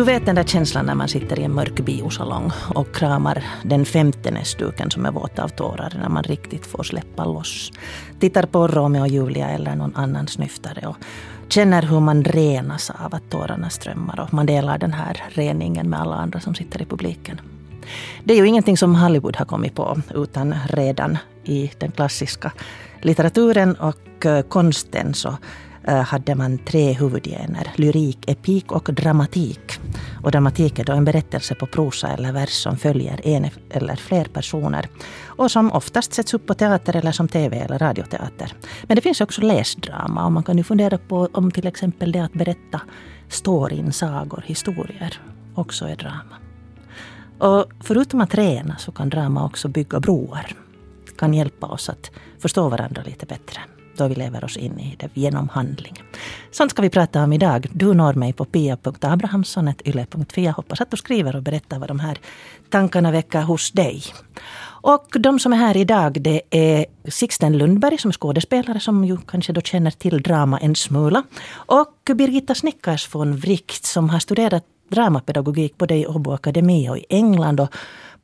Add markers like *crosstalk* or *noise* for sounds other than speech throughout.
Du vet den där känslan när man sitter i en mörk biosalong och kramar den femte näsduken som är våt av tårar när man riktigt får släppa loss. Tittar på Romeo och Julia eller någon annan snyftare och känner hur man renas av att tårarna strömmar och man delar den här reningen med alla andra som sitter i publiken. Det är ju ingenting som Hollywood har kommit på utan redan i den klassiska litteraturen och eh, konsten så Eh, hade man tre huvudgener. Lyrik, epik och dramatik. Och dramatik är då en berättelse på prosa eller vers som följer en eller fler personer. Och som oftast sätts upp på teater eller som tv eller radioteater. Men det finns också läsdrama och man kan ju fundera på om till exempel det att berätta storyn, sagor, historier också är drama. Och förutom att träna så kan drama också bygga broar. Det Kan hjälpa oss att förstå varandra lite bättre då vi lever oss in i det genom handling. Sånt ska vi prata om idag. Du når mig på pia.abrahamsson.yle.fi. Jag hoppas att du skriver och berättar vad de här tankarna väcker hos dig. Och de som är här idag det är Sixten Lundberg som är skådespelare som ju kanske då känner till drama en smula. Och Birgitta Snickars von Wright som har studerat dramapedagogik både i Åbo Akademi och i England. Och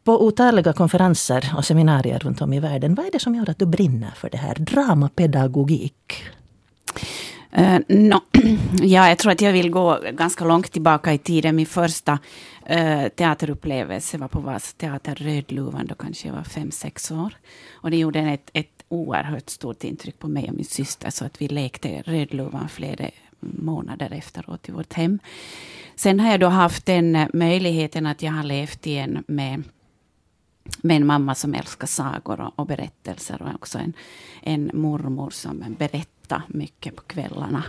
på otaliga konferenser och seminarier runt om i världen. Vad är det som gör att du brinner för det här? Dramapedagogik? Eh, uh, no, *clears throat* ja, jag tror att jag vill gå ganska långt tillbaka i tiden. Min första uh, teaterupplevelse var på Vasa teater Rödluvan. Då kanske jag var fem, sex år. Och det gjorde ett, ett oerhört stort intryck på mig och min syster. Så att vi lekte Rödluvan flera månader efteråt i vårt hem. Sen har jag då haft den möjligheten att jag har levt i en med med en mamma som älskar sagor och, och berättelser och också en, en mormor som berättar mycket på kvällarna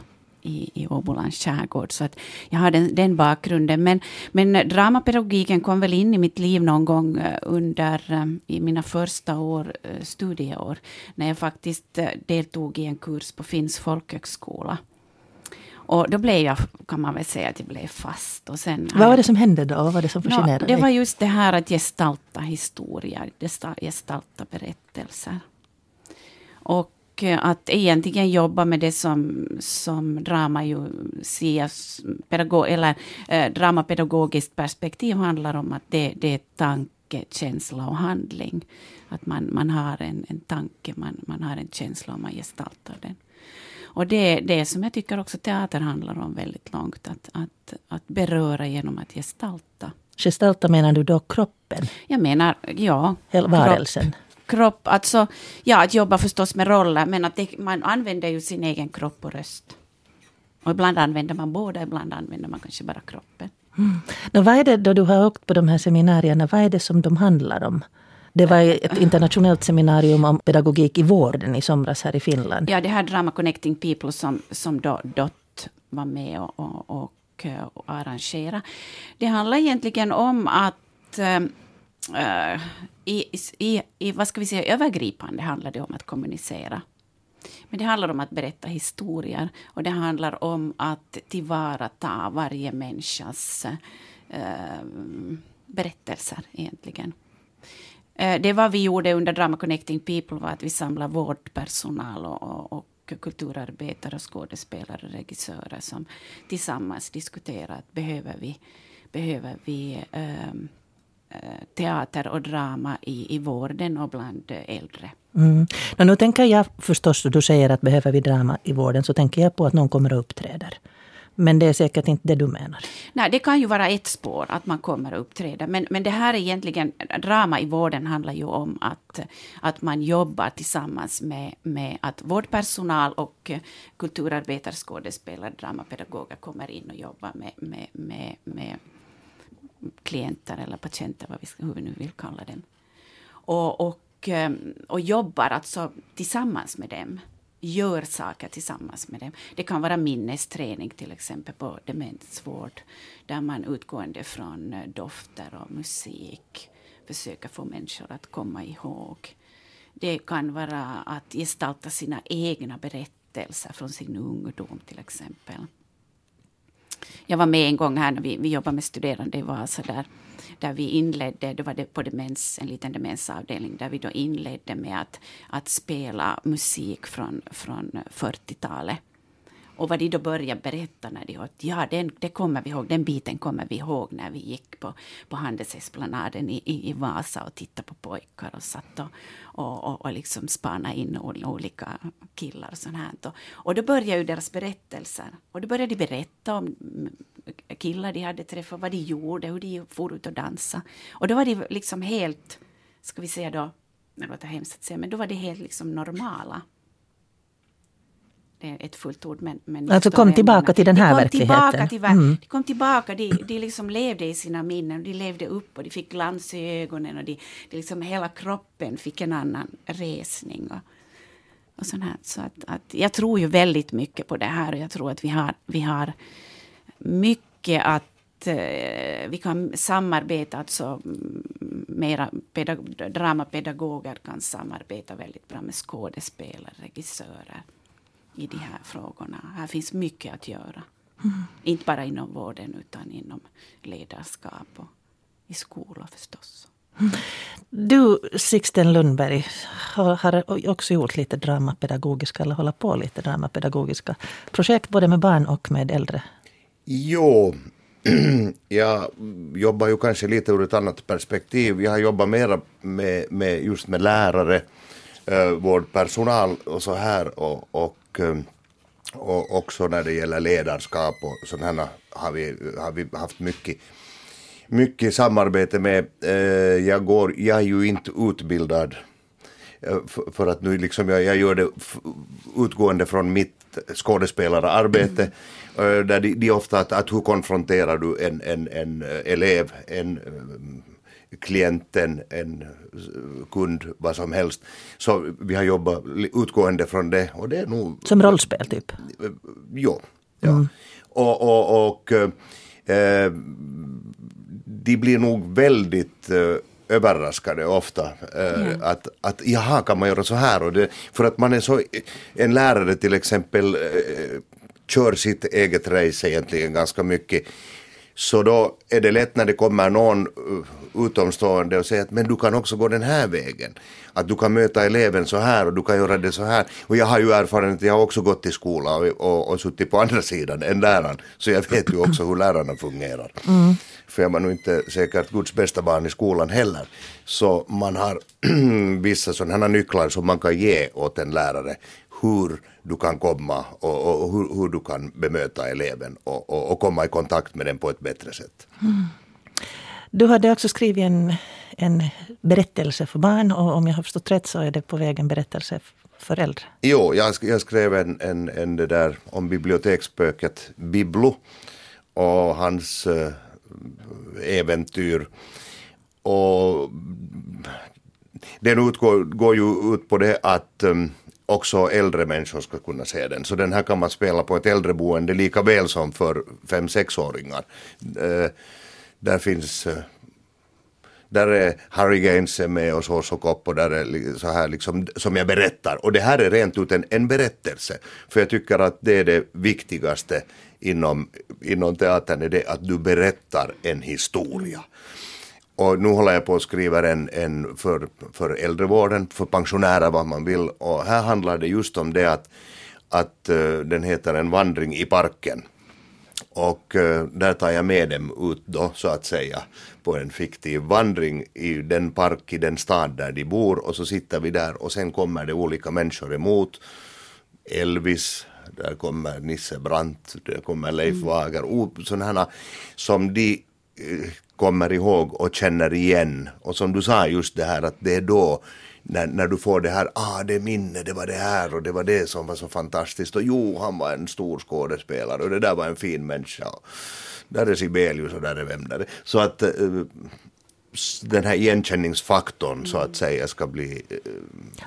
i, i Åbolands skärgård. Så att jag har den, den bakgrunden. Men, men dramapedagogiken kom väl in i mitt liv någon gång eh, under eh, i mina första år, eh, studieår. När jag faktiskt deltog i en kurs på Finns folkhögskola. Och då blev jag, kan man väl säga, att jag blev fast. Och sen Vad var det som hände då? Vad var det som fascinerade no, Det var just det här att gestalta historier, gestalta berättelser. Och eh, att egentligen jobba med det som, som drama ju sias, pedagog, eller eh, dramapedagogiskt perspektiv handlar om att det, det är tanke, känsla och handling. Att man, man har en, en tanke, man, man har en känsla och man gestaltar den. Och det är det som jag tycker också teater handlar om väldigt långt. Att, att, att beröra genom att gestalta. Gestalta menar du då kroppen? Jag menar, ja. Varelsen? Kropp, kropp, alltså, ja att jobba förstås med roller, men att det, man använder ju sin egen kropp och röst. Och ibland använder man båda, ibland använder man kanske bara kroppen. Mm. Men vad är det då du har åkt på de här seminarierna, vad är det som de handlar om? Det var ett internationellt seminarium om pedagogik i vården i somras här i Finland. Ja, det här Drama Connecting People som, som då DOT var med och, och, och, eh, och arrangera. Det handlar egentligen om att äh, i, i, i, vad ska vi säga, övergripande handlar det om att kommunicera. Men det handlar om att berätta historier och det handlar om att tillvarata varje människas äh, berättelser egentligen. Eh, det var vi gjorde under Drama Connecting People var att vi samlade vårdpersonal och, och, och kulturarbetare, skådespelare och regissörer som tillsammans diskuterade att behöver vi, behöver vi um, teater och drama i, i vården och bland äldre. Mm. nu tänker jag förstås, du säger att behöver vi drama i vården, så tänker jag på att någon kommer och uppträder. Men det är säkert inte det du menar? Nej, det kan ju vara ett spår, att man kommer att uppträda. Men, men det här är egentligen, drama i vården handlar ju om att, att man jobbar tillsammans med, med att vårdpersonal och kulturarbetare, skådespelare, dramapedagoger kommer in och jobbar med, med, med, med klienter eller patienter, vad vi, hur vi nu vill kalla dem. Och, och, eh, och jobbar alltså tillsammans med dem gör saker tillsammans med dem. Det kan vara minnesträning till exempel på demensvård där man utgående från eh, dofter och musik försöker få människor att komma ihåg. Det kan vara att gestalta sina egna berättelser från sin ungdom till exempel. Jag var med en gång här när vi, vi jobbade med studerande i Vasa där där vi inledde, det var det på demens, en liten demensavdelning, där vi då inledde med att, att spela musik från, från 40-talet. Och vad de då började berätta när de åt, ja den, det kommer vi ihåg, den biten kommer vi ihåg när vi gick på, på Handelsesplanaden i, i, i Vasa och tittade på pojkar och satt och, och, och, och liksom spana in olika killar och sånt här. Och, och då började ju deras berättelser. Och då började de berätta om killar de hade träffat, vad de gjorde, hur de for ut och dansade. Och då var de liksom helt, ska vi säga då, det låter hemskt att säga, men då var de helt liksom normala det är ett fullt ord. Men, men alltså kom tillbaka till den här de verkligheten. Tillbaka till, mm. De kom tillbaka, de, de liksom levde i sina minnen, de levde upp och de fick glans i ögonen och de, de liksom, hela kroppen fick en annan resning. Och, och sånt här. Så att, att, jag tror ju väldigt mycket på det här och jag tror att vi har, vi har mycket att eh, vi kan samarbeta, alltså mera pedag- dramapedagoger kan samarbeta väldigt bra med skådespelare, regissörer i de här frågorna. Här finns mycket att göra. Mm. Inte bara inom vården utan inom ledarskap och i skolor förstås. Du, Sixten Lundberg, har, också gjort lite dramapedagogiska, eller håller på lite dramapedagogiska projekt både med barn och med äldre. Jo, *clears throat* jag jobbar ju kanske lite ur ett annat perspektiv. Jag har jobbat mera med, med just med lärare, äh, vårdpersonal och så här och, och Eh, och också när det gäller ledarskap och sådana har vi, har vi haft mycket, mycket samarbete med. Eh, jag, går, jag är ju inte utbildad eh, för att nu liksom jag, jag gör det utgående från mitt skådespelararbete. Mm. Där de, de ofta att, att hur konfronterar du en, en, en elev, en klienten, en kund, vad som helst. Så vi har jobbat utgående från det. Och det är nog, som rollspel typ? Jo. Ja. Mm. Och, och, och eh, de blir nog väldigt eh, överraskade ofta. Eh, mm. att, att jaha, kan man göra så här? Och det, för att man är så, en lärare till exempel eh, kör sitt eget race egentligen ganska mycket. Så då är det lätt när det kommer någon uh, utomstående och säger att men du kan också gå den här vägen. Att du kan möta eleven så här och du kan göra det så här. Och jag har ju erfarenhet, jag har också gått i skola och, och, och suttit på *laughs* andra sidan än läraren. Så jag vet ju också hur lärarna fungerar. Mm. För jag var nog inte säkert Guds bästa barn i skolan heller. Så man har *clears throat* vissa sådana nycklar som man kan ge åt en lärare hur du kan komma och, och hur, hur, du kan bemöta eleven och, och, och, komma i kontakt med den på ett bättre sätt. Mm. Du hade också skrivit en, en berättelse för barn och om jag har förstått rätt så är det på väg en berättelse för äldre. Jo, jag, jag skrev en, en, en det där om biblioteksspöket Biblo och hans äh, äventyr. Och den utgår, går ju ut på det att um, också äldre människor ska kunna se den. Så den här kan man spela på ett äldreboende lika väl som för fem sexåringar Uh, eh, där finns uh, där är Harry Gaines med och så så kopp och där är så här liksom som jag berättar. Och det här är rent ut en, en berättelse. För jag tycker att det är det viktigaste inom, inom teatern, är det att du berättar en historia. Och nu håller jag på att skriva en, en för, för äldrevården, för pensionärer vad man vill. Och här handlar det just om det att, att uh, den heter En vandring i parken. Och uh, där tar jag med dem ut då så att säga på en fiktiv vandring i den park i den stad där de bor och så sitter vi där och sen kommer det olika människor emot. Elvis, där kommer Nisse Brandt, där kommer Leif mm. Wager, sådana som de eh, kommer ihåg och känner igen. Och som du sa just det här att det är då när, när du får det här, ah det minne, det var det här och det var det som var så fantastiskt och jo, han var en stor skådespelare och det där var en fin människa. Och där är Sibelius och där är vem där är. Så att uh, den här igenkänningsfaktorn mm. så att säga ska bli... Uh,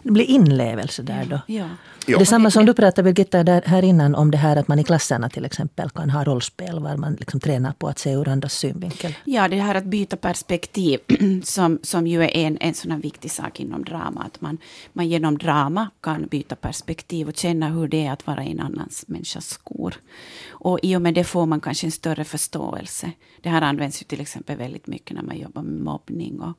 det blir inlevelse där då. Ja. Ja. Det är samma som du pratade Birgitta där, här innan om det här att man i klasserna till exempel kan ha rollspel var man liksom tränar på att se ur andras synvinkel. Ja, det här att byta perspektiv *clears throat* som, som ju är en, en sån viktig sak inom drama. Att man, man genom drama kan byta perspektiv och känna hur det är att vara i en annan människas skor. Och i och med det får man kanske en större förståelse. Det här används ju till exempel väldigt mycket när man jobbar med mobbning Och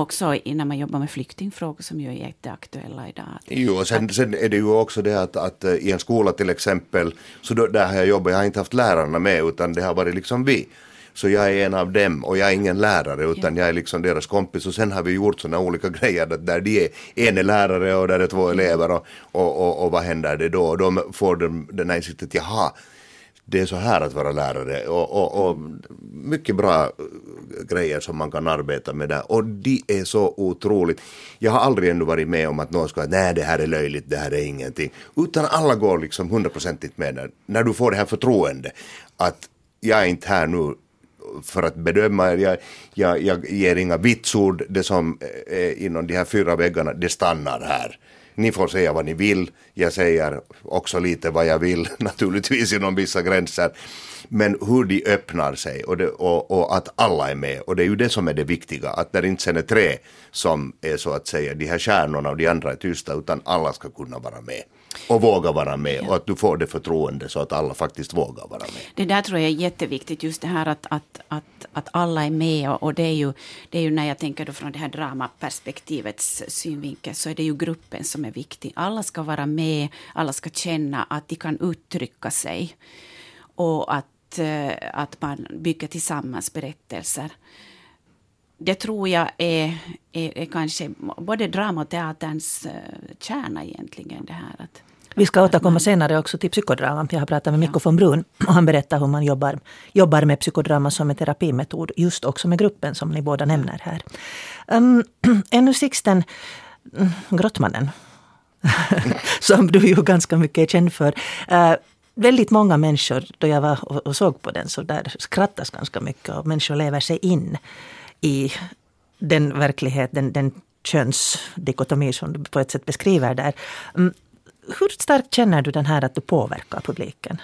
också när man jobbar med flyktingfrågor som ju är jätteaktuella idag. Jo, och sen, sen är det ju också det att, att i en skola till exempel, så då, där har jag jobbat, jag har inte haft lärarna med utan det har varit liksom vi. Så jag är en av dem och jag är ingen lärare utan jag är liksom deras kompis och sen har vi gjort sådana olika *laughs* grejer där de är en är lärare och där är två elever och, och, och, och vad händer det då? Och de får den här insikten att jaha, det är så här att vara lärare och, och, och, mycket bra eh, grejer som man kan arbeta med där och de är så otroligt. Jag har aldrig ännu varit med om att någon ska nej det här är löjligt, det här är ingenting. Utan alla går liksom hundraprocentigt med när, när du får det här förtroende att jag är inte här nu för att bedöma er. Jag, jag, jag ger inga vitsord. Det som eh, är inom de här fyra väggarna, det stannar här. Ni får säga vad ni vill. Jag säger också lite vad jag vill, *laughs* naturligtvis inom vissa gränser. Men hur de öppnar sig och, det, och, och, att alla är med. Och det är ju det som är det viktiga, att det inte sen är tre som är så att säga de här kärnorna och de andra är tysta, utan alla ska kunna vara med och våga vara med ja. och att du får det förtroende så att alla faktiskt vågar vara med. Det där tror jag är jätteviktigt, just det här att, att, att, att alla är med och, och det, är ju, det är ju när jag tänker då från det här dramaperspektivets synvinkel så är det ju gruppen som är viktig. Alla ska vara med, alla ska känna att de kan uttrycka sig och att, eh, att man bygger tillsammans berättelser det tror jag är, är, är, kanske både drama och teaterns eh, kärna egentligen. Det här att, vi ska återkomma senare också till psykodrama. Jag har pratat med Mikko von Brun och han berättar hur man jobbar, jobbar med psykodrama som en terapimetod. Just också med gruppen som ni båda nämner här. Um, *clears throat* ännu Sixten, mm, Grottmannen, *laughs* som du ju ganska mycket är känd för. Uh, väldigt många människor, då jag var och såg på den, så där skrattas ganska mycket och människor lever sig in i den verklighet, den, den könsdikotomi som du på ett sätt beskriver där. Mm, hur starkt känner du den här att du påverkar publiken?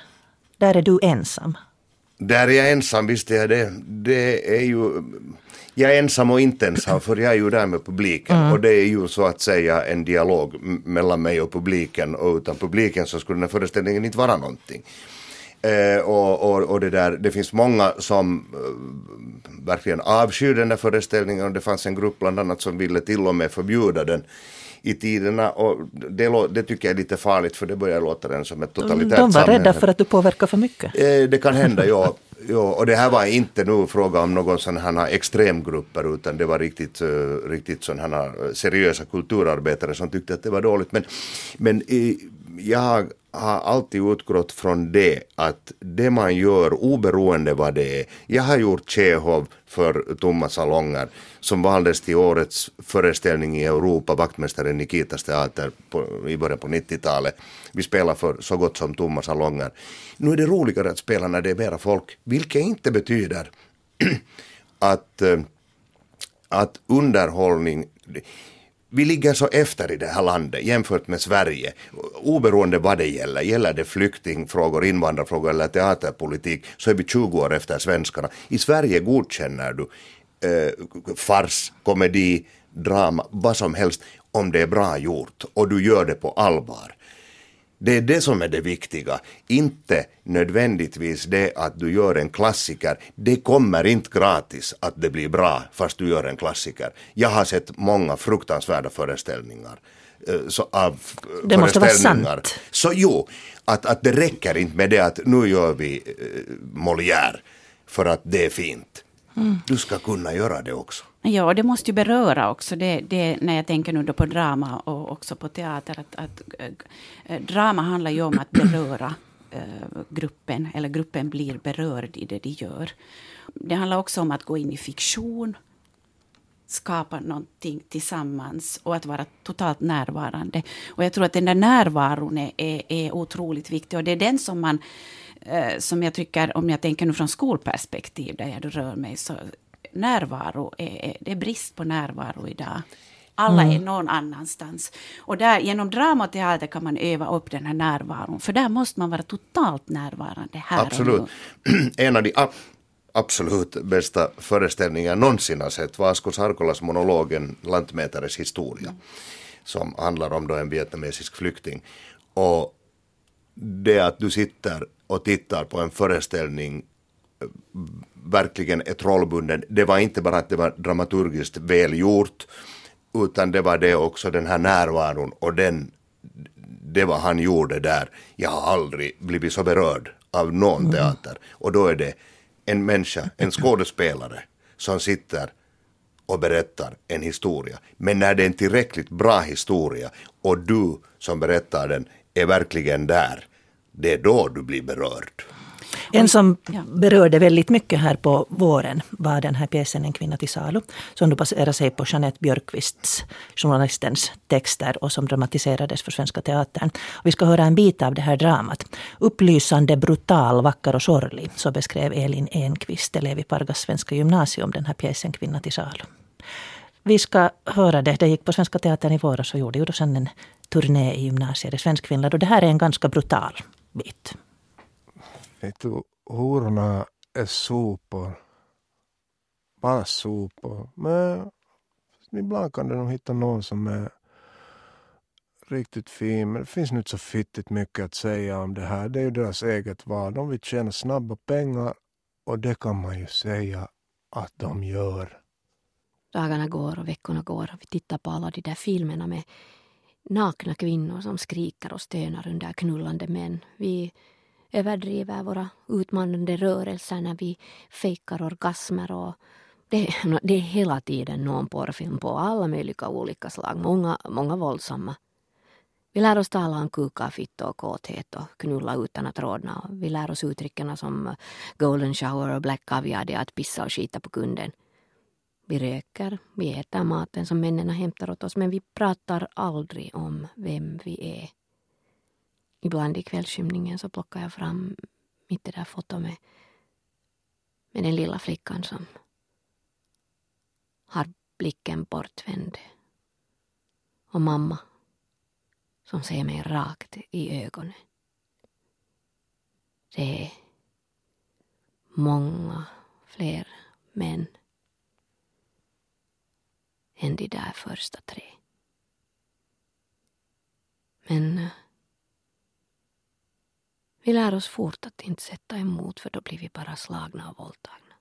Där är du ensam. Där är jag ensam, visst är jag det. Det är ju... Jag är ensam och inte ensam för jag är ju där med publiken mm. och det är ju så att säga en dialog mellan mig och publiken och utan publiken så skulle den här föreställningen inte vara någonting. Eh, och, och, och, det, där, det finns många som eh, verkligen avskyr den där föreställningen och det fanns en grupp bland annat som ville till och med förbjuda den i tiderna och det, det tycker jag är lite farligt för det börjar låta den som ett totalitärt samhälle. De var rädda för att du påverkar för mycket? Eh, det kan hända, ja. *laughs* ja. Och det här var inte nu fråga om någon sån här extremgrupper utan det var riktigt, uh, riktigt sån här seriösa kulturarbetare som tyckte att det var dåligt. Men, men i, jag har alltid utgått från det att det man gör oberoende vad det är. Jag har gjort Tjehov för tomma salonger som valdes till årets föreställning i Europa, vaktmästaren Nikitas teater på, i början på 90-talet. Vi spelar för så gott som tomma salonger. Nu är det roligare att spela när det är mera folk, vilket inte betyder *clears throat* att, eh, att underhållning vi ligger så efter i det här landet jämfört med Sverige. Oberoende vad det gäller, gäller det flyktingfrågor, invandrarfrågor eller teaterpolitik så är vi 20 år efter svenskarna. I Sverige godkänner du eh, fars, komedi, drama, vad som helst om det är bra gjort och du gör det på allvar. Det är det som är det viktiga, inte nödvändigtvis det att du gör en klassiker. Det kommer inte gratis att det blir bra fast du gör en klassiker. Jag har sett många fruktansvärda föreställningar. Eh, så, av det måste vara sant. Så jo, att, att det räcker inte med det att nu gör vi eh, Molière för att det är fint. Mm. Du ska kunna göra det också. Ja, det måste ju beröra också. Det, det, när jag tänker nu då på drama och också på teater. Att, att äh, drama handlar ju om att beröra äh, gruppen. Eller gruppen blir berörd i det de gör. Det handlar också om att gå in i fiktion. Skapa någonting tillsammans och att vara totalt närvarande. Och jag tror att den där närvaron är, är, är otroligt viktig. Och det är den som man som jag tycker, om jag tänker nu från skolperspektiv, där jag rör mig, så närvaro, är, det är brist på närvaro idag. Alla mm. är någon annanstans. Och där, genom drama och teater kan man öva upp den här närvaron. För där måste man vara totalt närvarande här Absolut. *clears throat* en av de absolut bästa föreställningar någonsin har sett var Asko Sarkolas monologen Lantmätares historia. Mm. Som handlar om då en vietnamesisk flykting. Och det att du sitter och tittar på en föreställning verkligen är trollbunden. Det var inte bara att det var dramaturgiskt välgjort utan det var det också den här närvaron och den, det vad han gjorde där. Jag har aldrig blivit så berörd av någon mm. teater och då är det en människa, en skådespelare som sitter och berättar en historia. Men när det är en tillräckligt bra historia och du som berättar den är verkligen där, det är då du blir berörd. En som berörde väldigt mycket här på våren var den här pjäsen En kvinna till salu. Som då baserar sig på Jeanette Björkvists, journalistens texter och som dramatiserades för Svenska Teatern. vi ska höra en bit av det här dramat. Upplysande, brutal, vacker och sorglig. Så beskrev Elin Enqvist, elev i Pargas svenska gymnasium, den här pjäsen Kvinna till salu. Vi ska höra det. Det gick på Svenska Teatern i våras och gjorde ju då sen en turné i gymnasier i Svenskfinland. Och det här är en ganska brutal bit. Vet du, hororna är sopor. Bara sopor. Men ibland kan du nog hitta någon som är riktigt fin. Men det finns nu inte så fittigt mycket att säga om det här. Det är ju deras eget val. De vill tjäna snabba pengar och det kan man ju säga att de gör. Dagarna går och veckorna går och vi tittar på alla de där filmerna med nakna kvinnor som skriker och stönar under knullande män. Vi överdriver våra utmanande rörelser när vi fejkar orgasmer och det, det är hela tiden någon porrfilm på alla möjliga olika slag, många, många våldsamma. Vi lär oss tala om kuka, fitta och kåthet och knulla utan att rodna. Vi lär oss uttrycken som eh, golden shower och black caviar, det är att pissa och skita på kunden. Vi röker, vi äter maten som männen hämtar åt oss men vi pratar aldrig om vem vi är. Ibland i kvällsskymningen så plockar jag fram mitt det där fotot med, med den lilla flickan som har blicken bortvänd. Och mamma som ser mig rakt i ögonen. Det är många fler män än de där första tre. Men eh, vi lär oss fort att inte sätta emot för då blir vi bara slagna och våldtagna.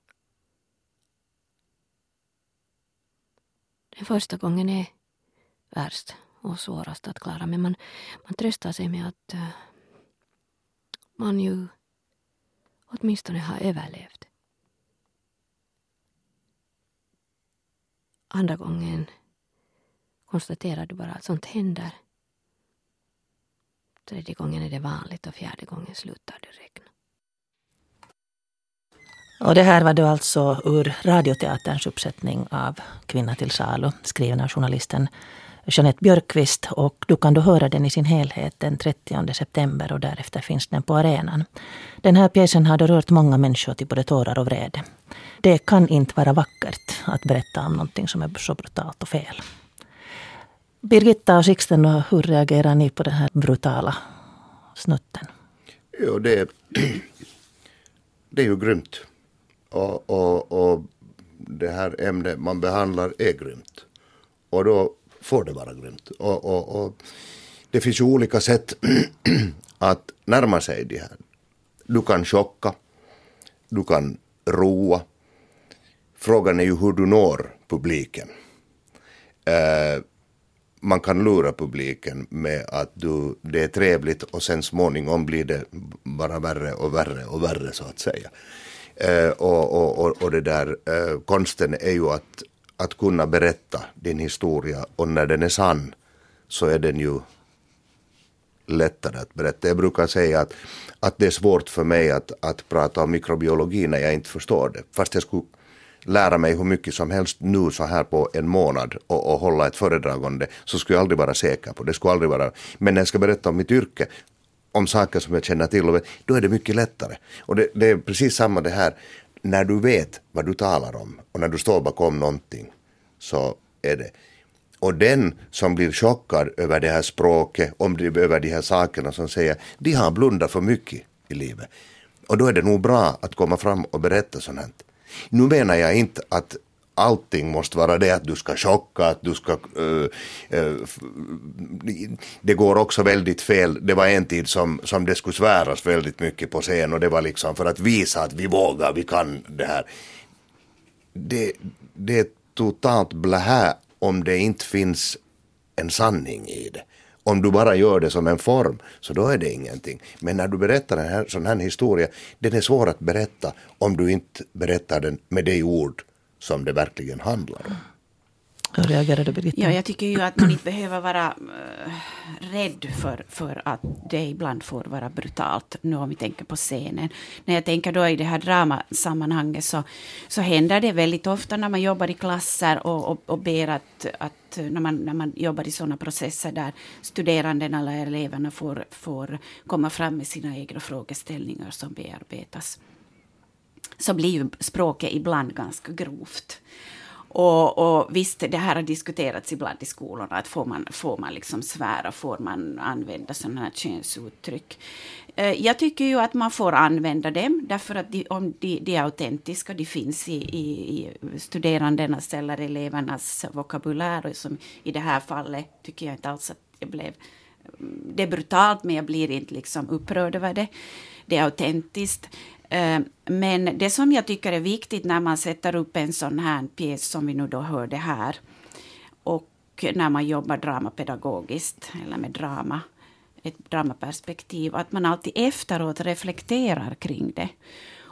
Den första gången är värst och svårast att klara men man, man tröstar sig med att uh, man ju åtminstone har överlevt. Andra gången konstaterar du bara att sånt händer. Tredje gången är det vanligt och fjärde gången slutar det regna. Och det här var då alltså ur Radioteaterns uppsättning av Kvinna till salu, skriven av journalisten Jeanette Björkqvist. Och du kan då höra den i sin helhet den 30 september och därefter finns den på arenan. Den här pjäsen har då rört många människor till både tårar och vrede. Det kan inte vara vackert att berätta om någonting som är så brutalt och fel. Birgitta och Sixten, hur reagerar ni på den här brutala snutten? Jo, det, det är ju grymt. Och, och, och det här ämnet man behandlar är grymt. Och då får det vara grymt. Och, och, och det finns ju olika sätt *clears throat* att närma sig det här. Du kan chocka, du kan roa. Frågan är ju hur du når publiken. Eh, man kan lura publiken med att du, det är trevligt och sen småningom blir det bara värre och värre och värre så att säga. Eh, och, och, och, och, det där, eh, konsten är ju att, att kunna berätta din historia och när den är sann så är den ju lättare att berätta. Jag brukar säga att, att det är svårt för mig att, att prata om mikrobiologi när jag inte förstår det. Fast jag skulle lära mig hur mycket som helst nu så här på en månad och, och hålla ett föredragande så skulle jag aldrig vara säker på det. Skulle aldrig vara. Men när jag ska berätta om mitt yrke om saker som jag känner till, då är det mycket lättare. Och det, det är precis samma det här, när du vet vad du talar om och när du står bakom någonting så är det. Och den som blir chockad över det här språket, om det, över de här sakerna som säger, de har blundat för mycket i livet. Och då är det nog bra att komma fram och berätta sånt här. Nu menar jag inte att allting måste vara det att du ska chocka, att du ska... Uh, uh, det går också väldigt fel. Det var en tid som, som det skulle sväras väldigt mycket på scen och det var liksom för att visa att vi vågar, vi kan det här. Det, det är totalt blä om det inte finns en sanning i det. Om du bara gör det som en form, så då är det ingenting. Men när du berättar en här, sån här historia, den är svår att berätta om du inte berättar den med de ord som det verkligen handlar om. Hur reagerar du Birgitta? Ja, jag tycker ju att man inte behöver vara äh, rädd för, för att det ibland får vara brutalt, nu om vi tänker på scenen. När jag tänker då i det här dramasammanhanget så, så händer det väldigt ofta när man jobbar i klasser och, och, och ber att, att när, man, när man jobbar i sådana processer där studeranden eller eleverna får, får komma fram med sina egna frågeställningar som bearbetas så blir ju språket ibland ganska grovt. Och, och visst, det här har diskuterats ibland i skolorna, att får man, får man liksom svära, får man använda sådana här könsuttryck. Eh, jag tycker ju att man får använda dem, därför att de, om de, de är autentiska, de finns i, i, i studerandenas eller elevernas vokabulär. Och som I det här fallet tycker jag inte alls att det blev det är brutalt, men jag blir inte liksom upprörd över det. Det är autentiskt. Ehm, men det som jag tycker är viktigt när man sätter upp en sån här pjäs som vi nu då hörde här och när man jobbar dramapedagogiskt eller med drama, ett dramaperspektiv, att man alltid efteråt reflekterar kring det.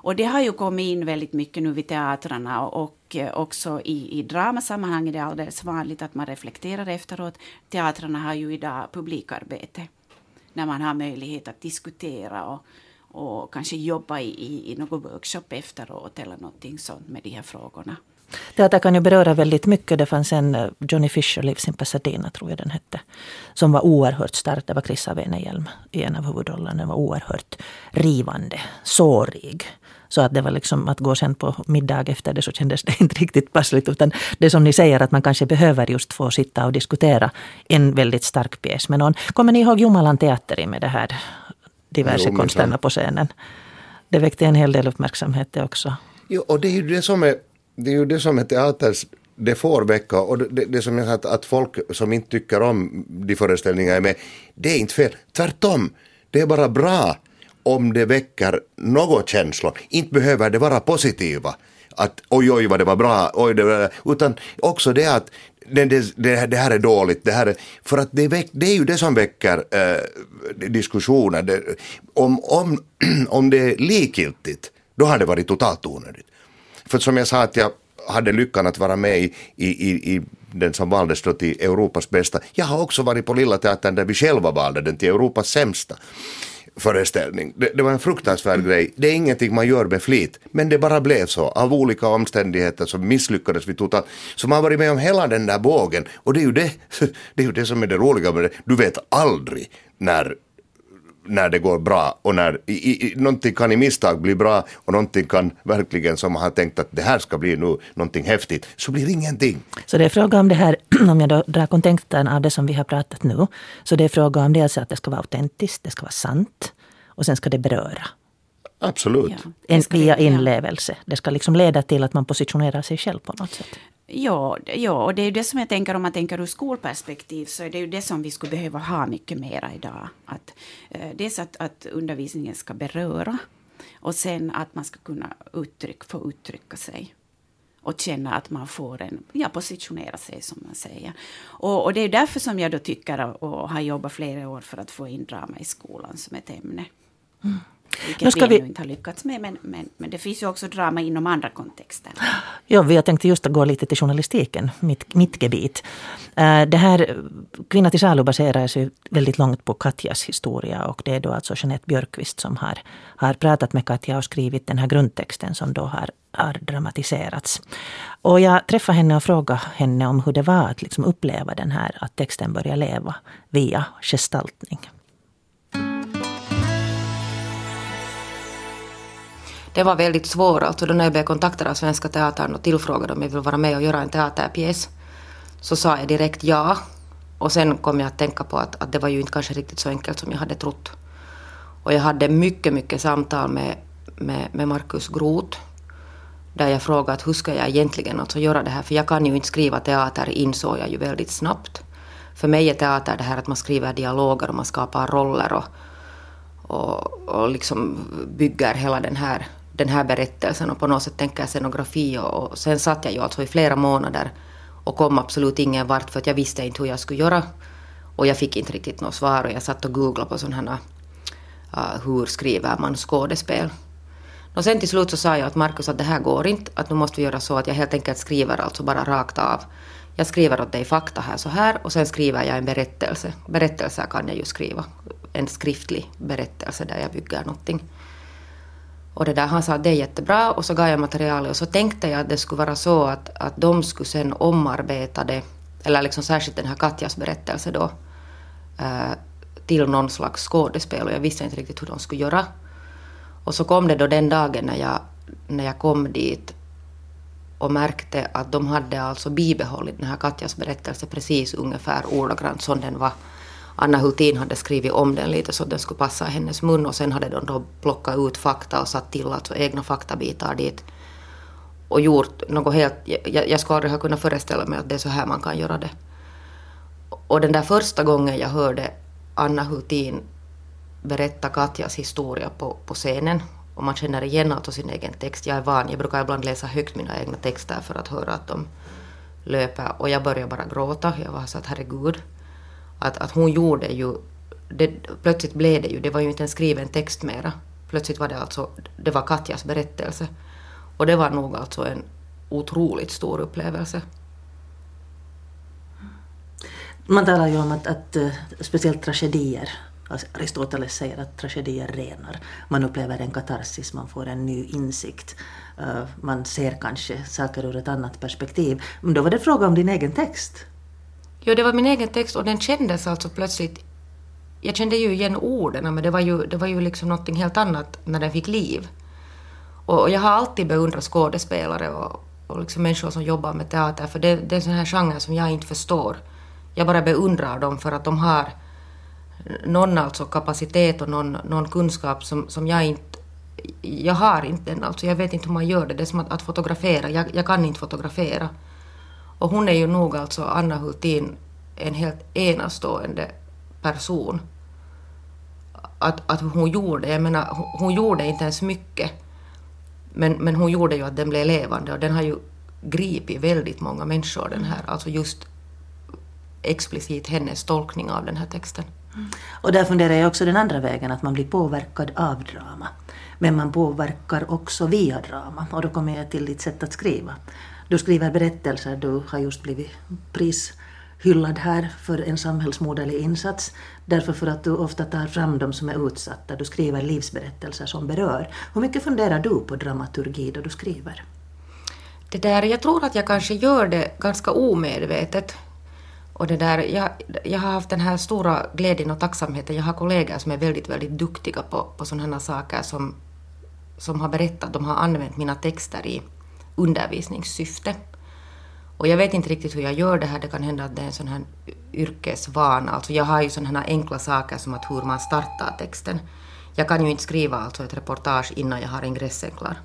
Och det har ju kommit in väldigt mycket nu vid teatrarna och eh, också i, i dramasammanhang är det alldeles vanligt att man reflekterar efteråt. Teatrarna har ju idag publikarbete när man har möjlighet att diskutera och, och kanske jobba i, i, i någon workshop efteråt eller någonting sånt med de här frågorna. Teater kan ju beröra väldigt mycket. Det fanns en eh, Johnny Fisher Lives in Pasadena, tror jag den hette. Som var oerhört stark. Det var Chris Avenehjelm i en av huvudrollerna. Den var oerhört rivande, sårig. Så att det var liksom att gå sen på middag efter det så kändes det *laughs* inte riktigt passligt. Utan det som ni säger att man kanske behöver just få sitta och diskutera en väldigt stark pjäs med någon. Kommer ni ihåg Jumalan Teateri med det här diverse konsterna på scenen? Det väckte en hel del uppmärksamhet det också. Jo, och det är ju det som är, det är, ju det som är teaters det får väcka och det, det som jag sa att, att folk som inte tycker om de föreställningar är med, det är inte fel. Tvärtom, det är bara bra om det väcker något känslor. Inte behöver det vara positiva. Att oj, oj vad det var bra, oj, det var, utan också det att det, det, det, här är dåligt, det här är, för att det, väck, det är ju det som väcker eh, diskussioner. Det, om, om, *clears throat* om det är likgiltigt, då har det varit totalt onödigt. För som jag sa att jag hade lyckan att vara med i, i, i den som valdes då till Europas bästa. Jag har också varit på Lilla Teatern där vi själva valde den till Europas sämsta föreställning. Det, det, var en fruktansvärd grej. Det är ingenting man gör med flit, men det bara blev så av olika omständigheter så misslyckades vi totalt. Så man har varit med om hela den där bågen och det är ju det, *laughs* det, är ju det som är det roliga med det. Du vet aldrig när när det går bra och när i, i, någonting kan i misstag bli bra och någonting kan verkligen som man har tänkt att det här ska bli nu någonting häftigt, så blir det ingenting. Så det är fråga om det här, *clears throat* om jag då drar kontentan av det som vi har pratat nu, så det är fråga om dels att det ska vara autentiskt, det ska vara sant och sen ska det beröra. Absolut. Ja, en, via inlevelse. Det ska liksom leda till att man positionerar sig själv på något sätt. Ja, ja, och det är ju det som jag tänker om man tänker ur skolperspektiv så är det ju det som vi skulle behöva ha mycket mera idag. Att, eh, dels att, att undervisningen ska beröra och sen att man ska kunna uttryck, få uttrycka sig och känna att man får en, ja, positionera sig som man säger. Och, och det är därför som jag då tycker och har jobbat flera år för att få in drama i skolan som ett ämne. Mm. Vilket nu ska vi, inte har lyckats med, men, men, men det finns ju också drama inom andra kontexter. *gasps* Ja, vi har tänkt just gå lite till journalistiken, mitt, mitt gebit. Uh, det här Kvinna till salu baserar sig väldigt långt på Katjas historia och det är då alltså Jeanette Björkqvist som har, har pratat med Katja och skrivit den här grundtexten som då har, har dramatiserats. Och jag träffade henne och frågade henne om hur det var att liksom uppleva den här, att texten börjar leva via gestaltning. Det var väldigt svårt. Alltså då när jag blev kontaktad av Svenska Teatern och tillfrågade om jag ville vara med och göra en teaterpjäs så sa jag direkt ja. Och sen kom jag att tänka på att, att det var ju inte kanske riktigt så enkelt som jag hade trott. Och jag hade mycket, mycket samtal med, med, med Markus Groth där jag frågade hur ska jag egentligen alltså göra det här, för jag kan ju inte skriva teater insåg jag ju väldigt snabbt. För mig är teater det här att man skriver dialoger och man skapar roller och, och, och liksom bygger hela den här, den här berättelsen och på något sätt tänker scenografi och, och sen satt jag ju alltså i flera månader och kom absolut ingen vart för att jag visste inte hur jag skulle göra. Och jag fick inte riktigt något svar och jag satt och googlade på sådana här uh, hur skriver man skådespel. Och sen till slut så sa jag att Markus att det här går inte, att nu måste vi göra så att jag helt enkelt skriver alltså bara rakt av. Jag skriver åt dig fakta här så här och sen skriver jag en berättelse. Berättelser kan jag ju skriva. En skriftlig berättelse där jag bygger någonting. Och det där, han sa att det är jättebra och så gav jag materialet och så tänkte jag att det skulle vara så att, att de skulle sen omarbeta det, eller liksom särskilt den här Katjas berättelse då, eh, till någon slags skådespel och jag visste inte riktigt hur de skulle göra. Och så kom det då den dagen när jag, när jag kom dit och märkte att de hade alltså bibehållit den här Katjas berättelse precis ungefär ordagrant som den var. Anna Hultin hade skrivit om den lite så att den skulle passa hennes mun och sen hade de då plockat ut fakta och satt till alltså egna faktabitar dit. Och gjort något helt... Jag, jag skulle aldrig ha kunnat föreställa mig att det är så här man kan göra det. Och den där första gången jag hörde Anna Hultin berätta Katjas historia på, på scenen och man känner igen alltså sin egen text. Jag är van, jag brukar ibland läsa högt mina egna texter för att höra att de löper och jag började bara gråta. Jag var så att herregud, att, att hon gjorde ju, det, plötsligt blev det ju, det var ju inte en skriven text mera. Plötsligt var det alltså, det var Katjas berättelse. Och det var nog alltså en otroligt stor upplevelse. Man talar ju om att, att eh, speciellt tragedier Alltså Aristoteles säger att tragedier renar. Man upplever en katarsis, man får en ny insikt. Eh, man ser kanske saker ur ett annat perspektiv. Men då var det fråga om din egen text. Jo, det var min egen text och den kändes alltså plötsligt... Jag kände ju igen orden, men det var ju, det var ju liksom någonting helt annat när den fick liv. Och, och jag har alltid beundrat skådespelare och, och liksom människor som jobbar med teater, för det, det är en sån här genre som jag inte förstår. Jag bara beundrar dem för att de har någon alltså kapacitet och någon, någon kunskap som, som jag inte jag har inte den, alltså jag vet inte hur man gör det. Det är som att, att fotografera, jag, jag, kan inte fotografera. Och hon är ju nog alltså, Anna Hultin, en helt enastående person. Att, att hon gjorde, jag menar, hon, hon gjorde inte ens mycket. Men, men hon gjorde ju att den blev levande och den har ju gripit väldigt många människor den här, alltså just explicit hennes tolkning av den här texten. Mm. Och där funderar jag också den andra vägen, att man blir påverkad av drama. Men man påverkar också via drama. Och då kommer jag till ditt sätt att skriva. Du skriver berättelser, du har just blivit prishyllad här för en samhällsmoderlig insats. Därför för att du ofta tar fram de som är utsatta. Du skriver livsberättelser som berör. Hur mycket funderar du på dramaturgi då du skriver? Det där, jag tror att jag kanske gör det ganska omedvetet. Och det där, jag, jag har haft den här stora glädjen och tacksamheten. Jag har kollegor som är väldigt, väldigt duktiga på, på sådana här saker som, som har berättat, de har använt mina texter i undervisningssyfte. Och jag vet inte riktigt hur jag gör det här, det kan hända att det är en sån här yrkesvana. Alltså jag har ju sådana här enkla saker som att hur man startar texten. Jag kan ju inte skriva alltså ett reportage innan jag har ingressen klar.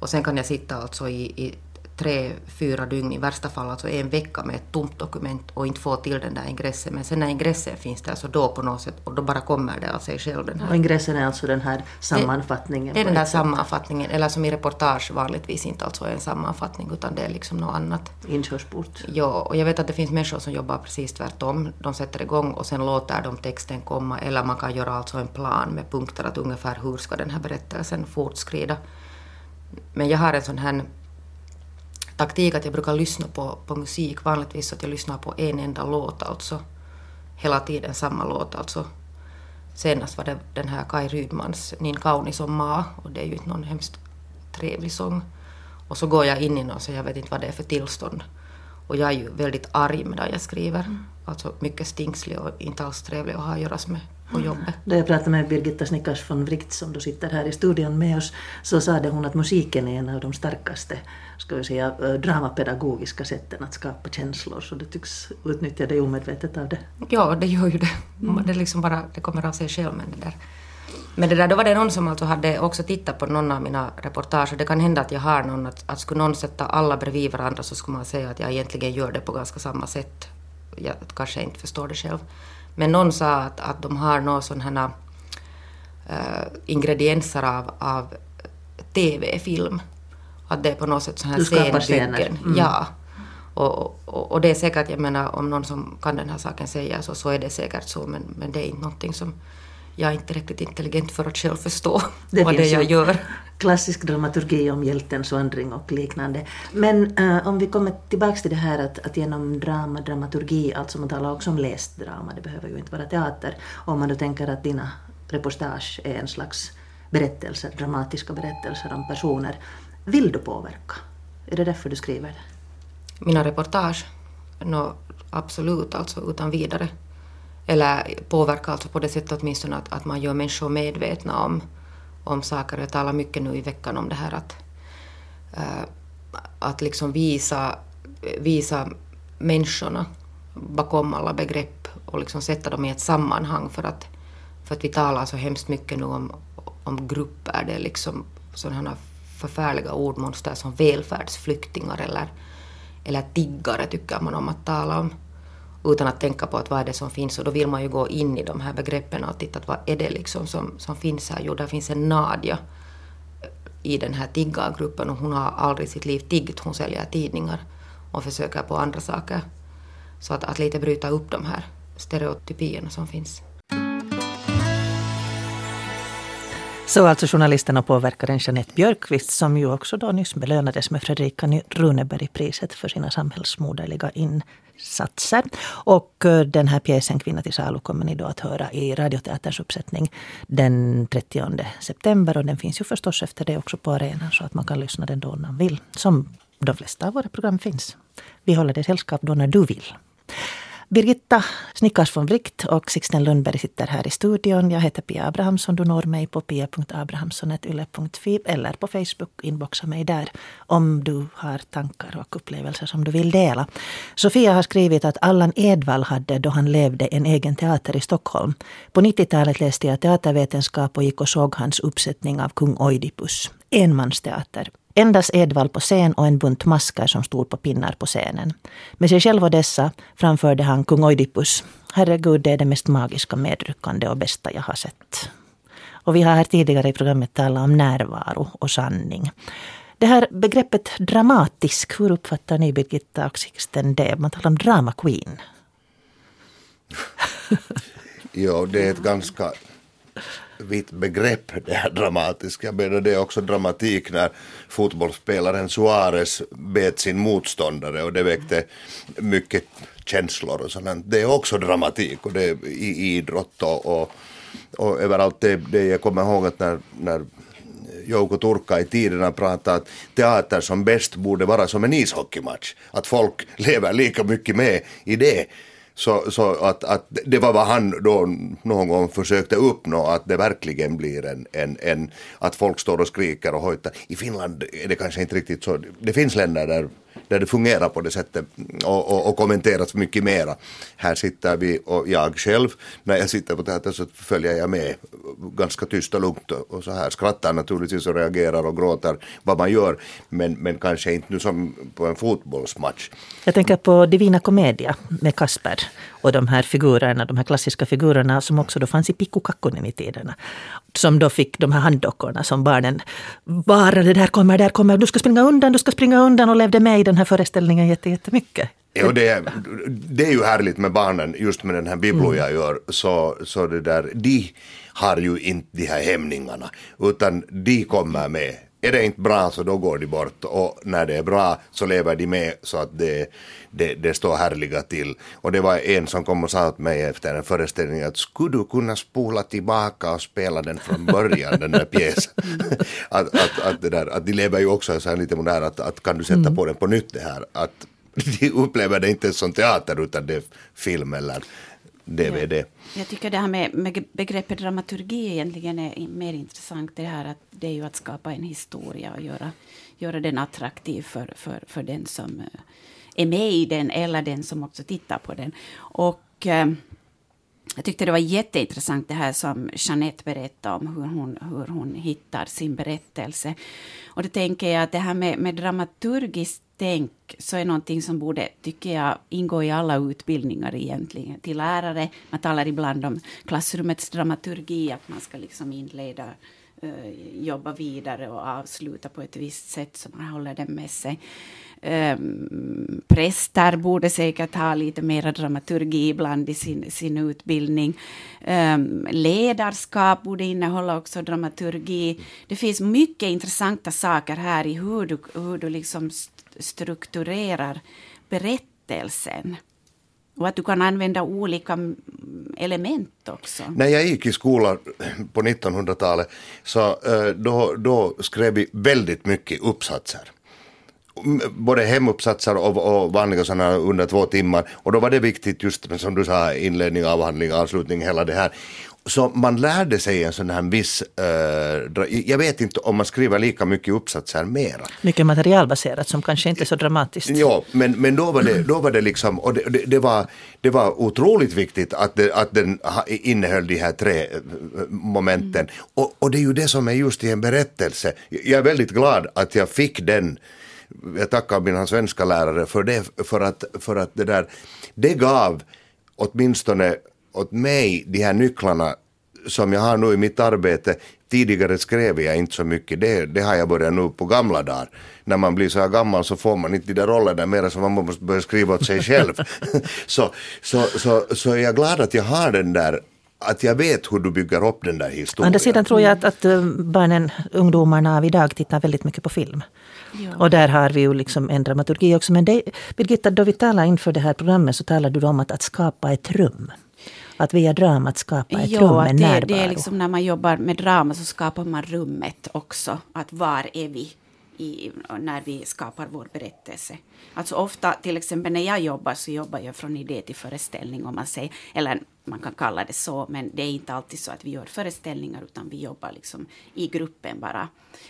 Och sen kan jag sitta alltså i, i tre, fyra dygn, i värsta fall alltså en vecka med ett tomt dokument och inte få till den där ingressen. Men sen när ingressen finns där så då på något sätt, och då bara kommer det av sig själv. Den här. Och ingressen är alltså den här sammanfattningen? Det, är den där sammanfattningen, eller som i reportage vanligtvis inte alltså en sammanfattning utan det är liksom något annat. Inkörsport? Ja, och jag vet att det finns människor som jobbar precis tvärtom. De sätter igång och sen låter de texten komma eller man kan göra alltså en plan med punkter att ungefär hur ska den här berättelsen fortskrida. Men jag har en sån här taktik att jag brukar lyssna på, på musik vanligtvis så att jag lyssnar på en enda låt alltså. Hela tiden samma låt alltså. Senast var det den här Kai Rydmans Nin kaunis on maa och det är ju inte någon hemskt trevlig sång. Och så går jag in i någon så jag vet inte vad det är för tillstånd. Och jag är ju väldigt arg med det jag skriver. Mm. Alltså mycket stingslig och inte alls trevlig att ha att göra med på jobbet. Då jag pratade med Birgitta Snickars von Wright som då sitter här i studion med oss så sa hon att musiken är en av de starkaste ska vi säga, eh, dramapedagogiska sätten att skapa känslor så du tycks utnyttja dig omedvetet av det. Ja, det gör ju det. Mm. Det, liksom bara, det kommer av sig själv men det där Men det där, då var det någon som alltså hade också tittat på någon av mina reportage och det kan hända att jag har någon, att, att skulle någon sätta alla bredvid varandra så skulle man säga att jag egentligen gör det på ganska samma sätt. Jag kanske inte förstår det själv. Men någon sa att, att de har några sådana här äh, ingredienser av, av TV-film. Att det är på något sätt sådana här scenbyggen. Mm. Ja. Och, och, och, det är säkert, jag menar om någon som kan den här saken säger så, så är det säkert så men, men det är inte någonting som jag är inte tillräckligt intelligent för att själv förstå *laughs* det vad det jag gör. Klassisk dramaturgi om hjältens vandring och liknande. Men uh, om vi kommer tillbaka till det här att, att genom drama, dramaturgi, alltså man talar också om läst drama, det behöver ju inte vara teater. Om man då tänker att dina reportage är en slags berättelser, dramatiska berättelser om personer. Vill du påverka? Är det därför du skriver det? Mina reportage? No, absolut, alltså utan vidare. Eller påverka alltså på det sättet åtminstone att, att man gör människor medvetna om, om saker. Jag talar mycket nu i veckan om det här att, äh, att liksom visa, visa människorna bakom alla begrepp och liksom sätta dem i ett sammanhang för att, för att vi talar så hemskt mycket nu om, om grupper. Det är liksom sådana förfärliga ordmonster som välfärdsflyktingar eller, eller tiggare tycker man om att tala om utan att tänka på att vad är det som finns och då vill man ju gå in i de här begreppen och titta att vad är det liksom som, som finns här. Jo, där finns en Nadja i den här tiggargruppen och hon har aldrig i sitt liv tiggt, hon säljer tidningar och försöker på andra saker. Så att, att lite bryta upp de här stereotypierna som finns. Så alltså journalisten och påverkaren Jeanette Björkqvist som ju också då nyss belönades med Fredrika Runeberg-priset för sina samhällsmoderliga insatser. Och eh, den här pjäsen Kvinna till salu kommer ni då att höra i Radioteaterns uppsättning den 30 september. Och den finns ju förstås efter det också på arenan så att man kan lyssna den då när man vill. Som de flesta av våra program finns. Vi håller dig sällskap då när du vill. Birgitta Snickars von Wright och Sixten Lundberg sitter här i studion. Jag heter Pia Abrahamsson. Du når mig på pia.abrahamsson.yle.fi eller på Facebook. Inboxa mig där om du har tankar och upplevelser som du vill dela. Sofia har skrivit att Allan Edwall hade då han levde en egen teater i Stockholm. På 90-talet läste jag teatervetenskap och gick och såg hans uppsättning av Kung Oidipus. Enmansteater. Endast Edvald på scen och en bunt maskar som stod på pinnar på scenen. Med sig själv och dessa framförde han kung Oidipus. Herregud, det är det mest magiska, medryckande och bästa jag har sett. Och vi har här tidigare i programmet talat om närvaro och sanning. Det här begreppet dramatisk, hur uppfattar ni Birgitta och Sixten det? Man talar om drama queen. jo, det är ett ganska vitt begrepp det här dramatiska. Jag menar det är också dramatik när fotbollsspelaren Suarez bet sin motståndare och det väckte mycket känslor och sånt. Det är också dramatik och det är i idrott och, och, och överallt det, det jag kommer ihåg att när, när Jouko Turka i tiderna pratade att teater som bäst borde vara som en ishockeymatch. Att folk lever lika mycket med i det. Så, så att, att det var vad han då någon gång försökte uppnå, att det verkligen blir en, en, en att folk står och skriker och hojtar. I Finland är det kanske inte riktigt så. Det finns länder där där det fungerar på det sättet och, och, och kommenteras mycket mera. Här sitter vi och jag själv, när jag sitter på teatern så följer jag med ganska tyst och lugnt och så här skrattar naturligtvis och reagerar och gråter vad man gör men, men kanske inte nu som på en fotbollsmatch. Jag tänker på Divina Commedia med Kasper och de här figurerna, de här klassiska figurerna som också då fanns i Pikku Kakkonen i tiderna. Som då fick de här handdockorna som barnen ...varade det där kommer, där kommer, du ska springa undan, du ska springa undan och levde med i den här föreställningen jättemycket. Ja, det, är, det är ju härligt med barnen, just med den här Biblo mm. jag gör, så, så det där, de har ju inte de här hämningarna, utan de kommer med är det inte bra så då går de bort och när det är bra så lever de med så att det, det, det står härliga till. Och det var en som kom och sa åt mig efter en föreställning att skulle du kunna spola tillbaka och spela den från början, den där pjäsen. *laughs* att, att, att, det där, att de lever ju också så här lite modern att, att kan du sätta mm. på den på nytt det här. Att *laughs* de upplever det inte som teater utan det är film eller DVD. Jag, Jag tycker det här med, med begreppet dramaturgi egentligen är mer intressant. Det här att det är ju att skapa en historia och göra, göra den attraktiv för, för, för den som eh, är med i den eller den som också tittar på den. Och eh, jag tyckte det var jätteintressant det här som Jeanette berättade om hur hon, hur hon hittar sin berättelse. Och då tänker jag att det här med, med dramaturgiskt tänk så är någonting som borde, tycker jag, ingå i alla utbildningar egentligen. Till lärare, man talar ibland om klassrummets dramaturgi, att man ska liksom inleda uh, jobba vidare och avsluta på ett visst sätt så man håller den med sig. Um, präster borde säkert ha lite mer dramaturgi ibland i sin, sin utbildning. Um, ledarskap borde innehålla också dramaturgi. Det finns mycket intressanta saker här i hur du, hur du liksom strukturerar berättelsen. Och att du kan använda olika element också. När jag gick i skolan på 1900-talet så eh, då, då skrev vi väldigt mycket uppsatser både hemuppsatser och, och vanliga sådana under två timmar. Och då var det viktigt just som du sa, inledning, avhandling, avslutning, hela det här. Så man lärde sig en sån här viss, uh, jag vet inte om man skriver lika mycket uppsatser mera. Mycket materialbaserat som kanske inte är så dramatiskt. Ja, men, men då, var det, då var det liksom, och det, det, det, var, det var otroligt viktigt att, det, att den innehöll de här tre eh, momenten. Mm. Och, och det är ju det som är just i en berättelse. Jag är väldigt glad att jag fick den jag tackar mina svenska lärare för det, för att, för att det där, det gav åtminstone åt mig de här nycklarna som jag har nu i mitt arbete. Tidigare skrev jag inte så mycket, det, det har jag börjat nu på gamla dagar. När man blir så här gammal så får man inte de där rollerna mer så man måste börja skriva åt sig *laughs* själv. så, så, så, så jag är glad att jag har den där att jag vet hur du bygger upp den där historien. Å andra sidan tror jag att, att eh, barnen, ungdomarna av idag tittar väldigt mycket på film. Ja. Och där har vi ju liksom en dramaturgi också. Men det, Birgitta, då vi talar inför det här programmet så talar du om att, att skapa ett rum. Att via dramat skapa ett jo, rum med det, närvaro. Det är liksom när man jobbar med drama så skapar man rummet också. Att var är vi? i, när vi skapar vår berättelse. Alltså ofta, till exempel när jag jobbar, så jobbar jag från idé till föreställning, om man säger, eller man kan kalla det så, men det är inte alltid så att vi gör föreställningar, utan vi jobbar liksom i gruppen bara.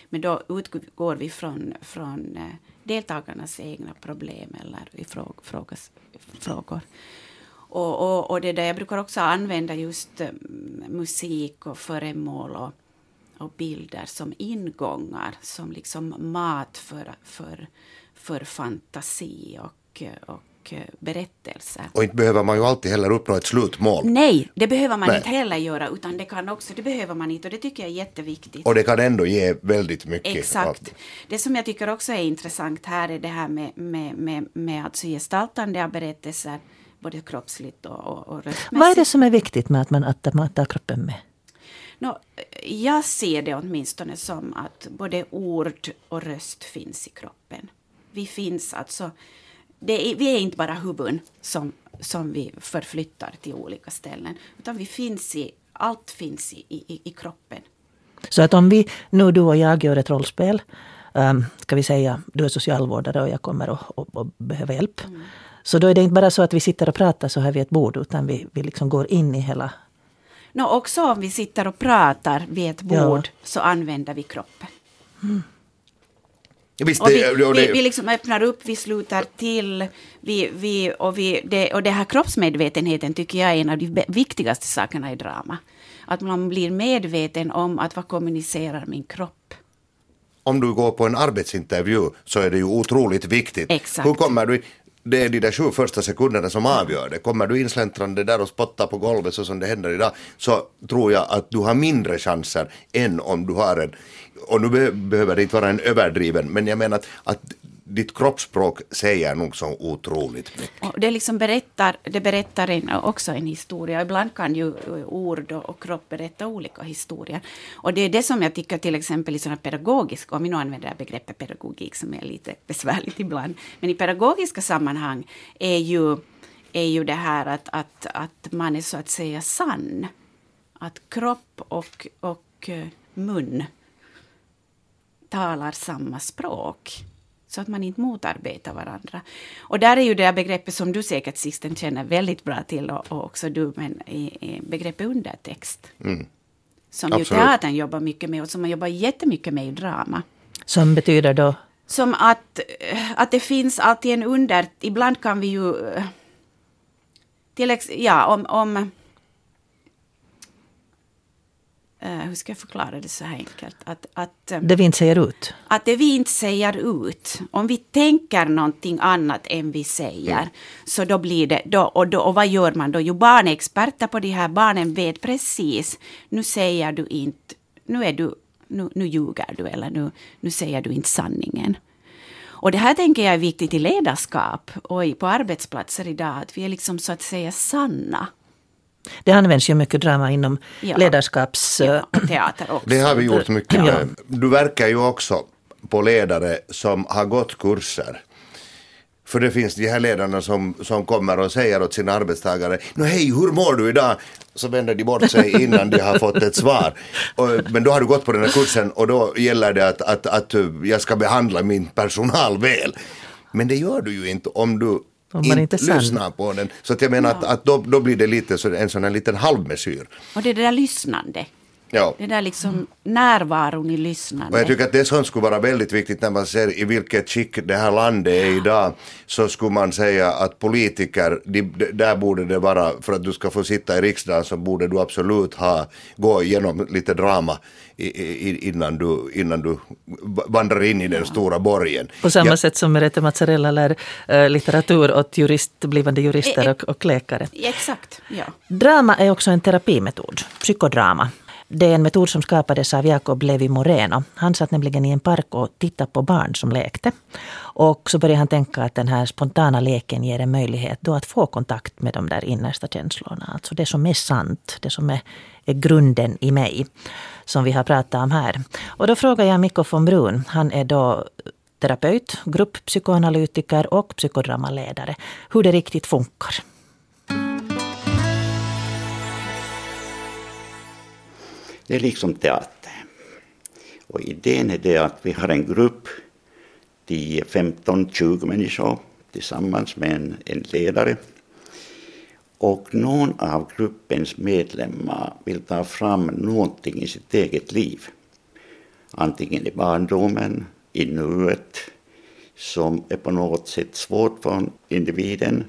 Men då utgår vi från, från eh, deltagarnas egna problem eller frågas, frågor. Och, och, och det där, jag brukar också använda just um, musik och föremål och och bilder som ingångar, som liksom mat för, för, för fantasi och, och berättelser. Och inte behöver man ju alltid heller uppnå ett slutmål. Nej, det behöver man Nej. inte heller göra, utan det kan också, det behöver man inte och det tycker jag är jätteviktigt. Och det kan ändå ge väldigt mycket. Exakt. Det som jag tycker också är intressant här är det här med, med, med, med alltså gestaltande av berättelser, både kroppsligt och, och, och röstmässigt. Vad är det som är viktigt med att man, tar kroppen med? No, jag ser det åtminstone som att både ord och röst finns i kroppen. Vi finns alltså... Är, vi är inte bara huvuden som, som vi förflyttar till olika ställen. Utan vi finns i, allt finns i, i, i kroppen. Så att om vi, nu du och jag gör ett rollspel. Um, ska vi säga, du är socialvårdare och jag kommer och, och, och behöver hjälp. Mm. Så då är det inte bara så att vi sitter och pratar så här vid ett bord. Utan vi, vi liksom går in i hela No, också om vi sitter och pratar vid ett bord ja. så använder vi kroppen. Mm. Visst, det, vi, det, vi, vi liksom öppnar upp, vi slutar till. Vi, vi, och, vi, det, och det här kroppsmedvetenheten tycker jag är en av de viktigaste sakerna i drama. Att man blir medveten om att vad kommunicerar min kropp. Om du går på en arbetsintervju så är det ju otroligt viktigt. Exakt. Hur kommer du det är de där sju första sekunderna som avgör det. Kommer du insläntrande där och spottar på golvet så som det händer idag så tror jag att du har mindre chanser än om du har en, och nu behöver det inte vara en överdriven, men jag menar att, att ditt kroppsspråk säger nog så otroligt mycket. Och det, liksom berättar, det berättar en, också en historia. Ibland kan ju ord och kropp berätta olika historier. Och det är det som jag tycker till exempel i sådana pedagogiska, om vi nu använder det begreppet pedagogik som är lite besvärligt ibland, men i pedagogiska sammanhang är ju, är ju det här att, att, att man är så att säga sann. Att kropp och, och eh, mun talar samma språk så att man inte motarbetar varandra. Och där är ju det begreppet som du säkert sisten känner väldigt bra till och, och också du, men i, i begreppet undertext. Mm. Som Absolut. ju teatern jobbar mycket med och som man jobbar jättemycket med i drama. Som betyder då? Som att, att det finns alltid en under... Ibland kan vi ju... Till ja, om, om uh, hur ska jag förklara det så här enkelt? Att, att, um, Det vi inte säger ut. att det vi inte säger ut, om vi tänker någonting annat än vi säger, Mm. så då blir det, då, och, då, och vad gör man då? Jo, barn är experter på de här, barnen vet precis, nu säger du inte, nu är du, nu, nu ljuger du eller nu, nu säger du inte sanningen. Och det här tänker jag är viktigt i ledarskap och på arbetsplatser idag, att vi är liksom så att säga sanna. Det används ju mycket drama inom Ja. ledarskaps... Ja, och teater också. Det har vi gjort mycket Ja. med. Du verkar ju också på ledare som har gått kurser. För det finns de här ledarna som, som kommer och säger åt sina arbetstagare Nå hej, hur mår du idag? Så vänder de bort sig innan de har fått ett svar. Och, men då har du gått på den här kursen och då gäller det att, att, att uh, jag ska behandla min personal väl. Men det gör du ju inte om du man inte, lyssnar på den. Så att jag menar att, att då, då blir det lite så, en sån här liten halvmesyr. Och det är det där lyssnande. Ja. Det där liksom närvaron i lyssnande. Och jag tycker att det som skulle vara väldigt viktigt när man ser i vilket skick det här landet är idag så skulle man säga att politiker, de, de, där borde det vara, för att du ska få sitta i riksdagen så borde du absolut ha, gå igenom lite drama innan, du, innan du vandrar in i den stora borgen. På samma Ja, sätt som Merete Mazzarella lär eh, litteratur åt jurist, blivande jurister Eh, eh. och, och läkare. Exakt, ja. Drama är också en terapimetod, psykodrama. Det är en metod som skapades av Jacob Levi Moreno. Han satt nämligen i en park och tittade på barn som lekte. Och så började han tänka att den här spontana leken ger en möjlighet då att få kontakt med de där innersta känslorna. Alltså det som är sant, det som är, är grunden i mig. Som vi har pratat om här. Och då frågar jag Mikko von Brun. Han är då terapeut, grupppsykoanalytiker och psykodramaledare. Hur det riktigt funkar. Det är liksom teater. Och idén är det att vi har en grupp, 10, 15, 20 människor tillsammans med en, en ledare. Och någon av gruppens medlemmar vill ta fram någonting i sitt eget liv. Antingen i barndomen, i nuet, som är på något sätt svårt för individen,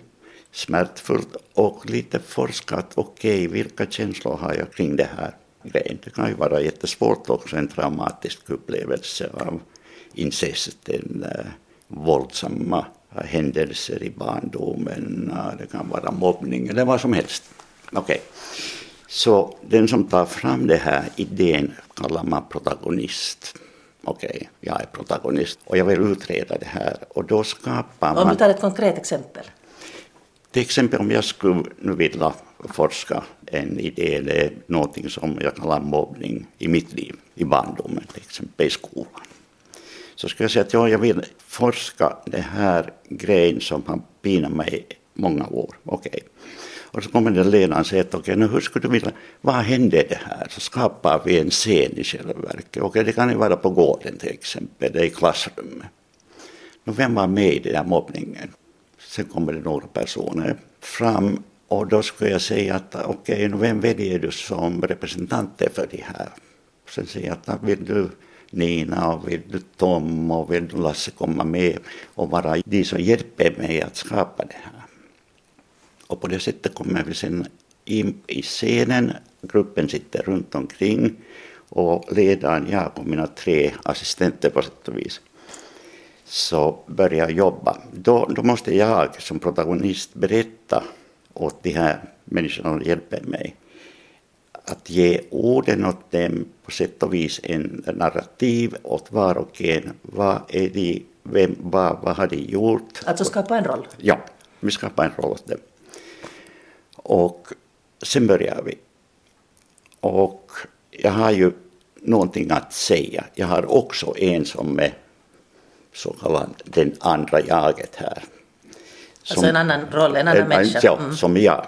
smärtfullt och lite forskat, okej, vilka känslor har jag kring det här grejen? Det kan ju vara jättesvårt också, en traumatisk upplevelse av incest, eh, våldsamma händelser i barndomen, eh, det kan vara mobbning eller vad som helst. Okej. Så den som tar fram den här idén kallar man protagonist. Okej, jag är protagonist och jag vill utreda det här och då skapar man... tar ett konkret exempel. Till exempel om jag skulle nu vilja forska en idé eller någonting som jag kallar mobbning i mitt liv, i barndomen, till exempel i skolan. Så skulle jag säga att ja, jag vill forska den här grejen som har pinat mig många år. Okej. Och så kommer den ledaren och säger att okej, nu hur skulle du vilja, vad hände det här? Så skapar vi en scen i själva verket. Okej, det kan ju vara på gården till exempel, eller i klassrummet. Nu, vem var med i den här mobbningen? Sen kommer det några personer fram och då skulle jag säga att okej, okay, vem väljer du som representanter för det här? Sen säger jag att vill du Nina och vill Tom och vill Lasse komma med och vara de som hjälper mig att skapa det här. Och på det sättet kommer vi sen in i scenen, gruppen sitter runt omkring och ledaren, jag och mina tre assistenter på sätt och vis så börjar jag jobba. Då, då måste jag som protagonist berätta åt de här människorna som hjälper mig att ge orden åt dem på sätt och vis en narrativ åt var och en. Vad är de, vem, vad, vad har de gjort? Alltså skapa en roll. Ja, vi skapar en roll åt dem. Och sen börjar vi. Och jag har ju någonting att säga. Jag har också en som är så kallad den andra jaget här. Alltså en annan roll, en annan människa. Ja, Mm. som jag.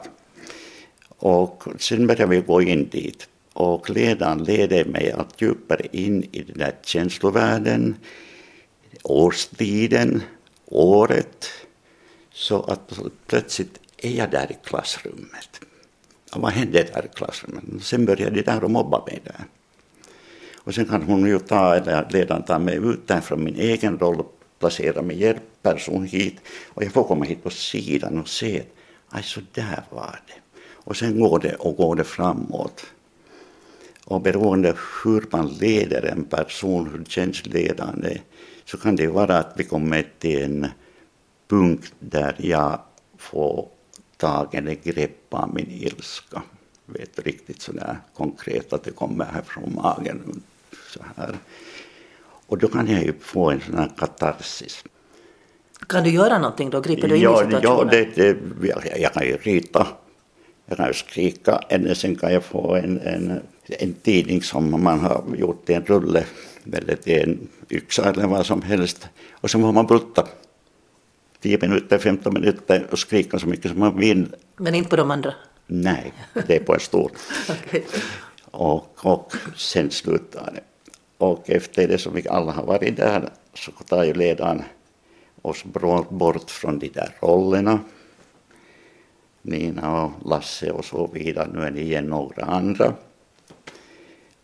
Och sen började vi gå in dit. Och ledaren leder mig allt djupare in i den där känslovärlden, årstiden, året. Så att plötsligt är jag där i klassrummet. Och vad hände där i klassrummet? Sen började de där och mobba mig där. Och sen kan hon ju ta, eller ledaren ta mig ut där från min egen roll och placera min hjälpperson hit. Och jag får komma hit på sidan och se, aj så där var det. Och sen går det och går det framåt. Och beroende hur man leder en person, hur känns ledande, så kan det vara att vi kommer till en punkt där jag får tag eller grepp av min ilska. Vet riktigt sådär konkret att det kommer här från magen. Så här. Och då kan jag ju få en sån här katarsis. Kan du göra någonting då? Griper du in ja, i situationen? Ja, det, det, jag, jag kan ju rita. Jag kan skrika. Eller sen kan jag få en, en, en tidning som man har gjort i en rulle. Eller till en yxa eller vad som helst. Och sen får man brutta. 10 minuter, 15 minuter och skrika så mycket som man vill. Men inte på de andra? Nej, det är på en stol. *laughs* okay. och, och sen slutar det. Och efter det som vi alla har varit där så tar ju ledaren oss bort från de där rollerna. Nina och Lasse och så vidare. Nu är det igen några andra.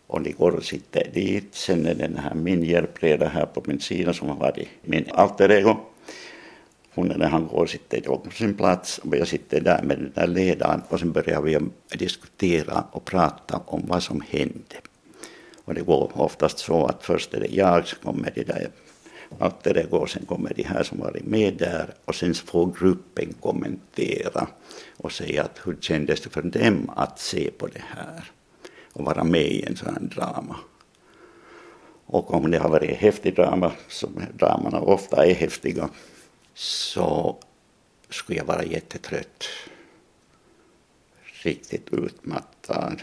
Och de går och sitter dit. Sen är det den här min hjälpreda här på min sida som har varit min alter ego. Hon eller han går och sitter på sin plats och jag sitter där med den där ledaren och sen börjar vi diskutera och prata om vad som hände. Och det går oftast så att först är det jag, så kommer allt det där går, sen kommer de här som varit med där och sen får gruppen kommentera och säga att hur kändes det för dem att se på det här och vara med i en sån här drama. Och om det har varit häftig drama, som dramarna ofta är häftiga, så skulle jag vara jättetrött. Riktigt utmattad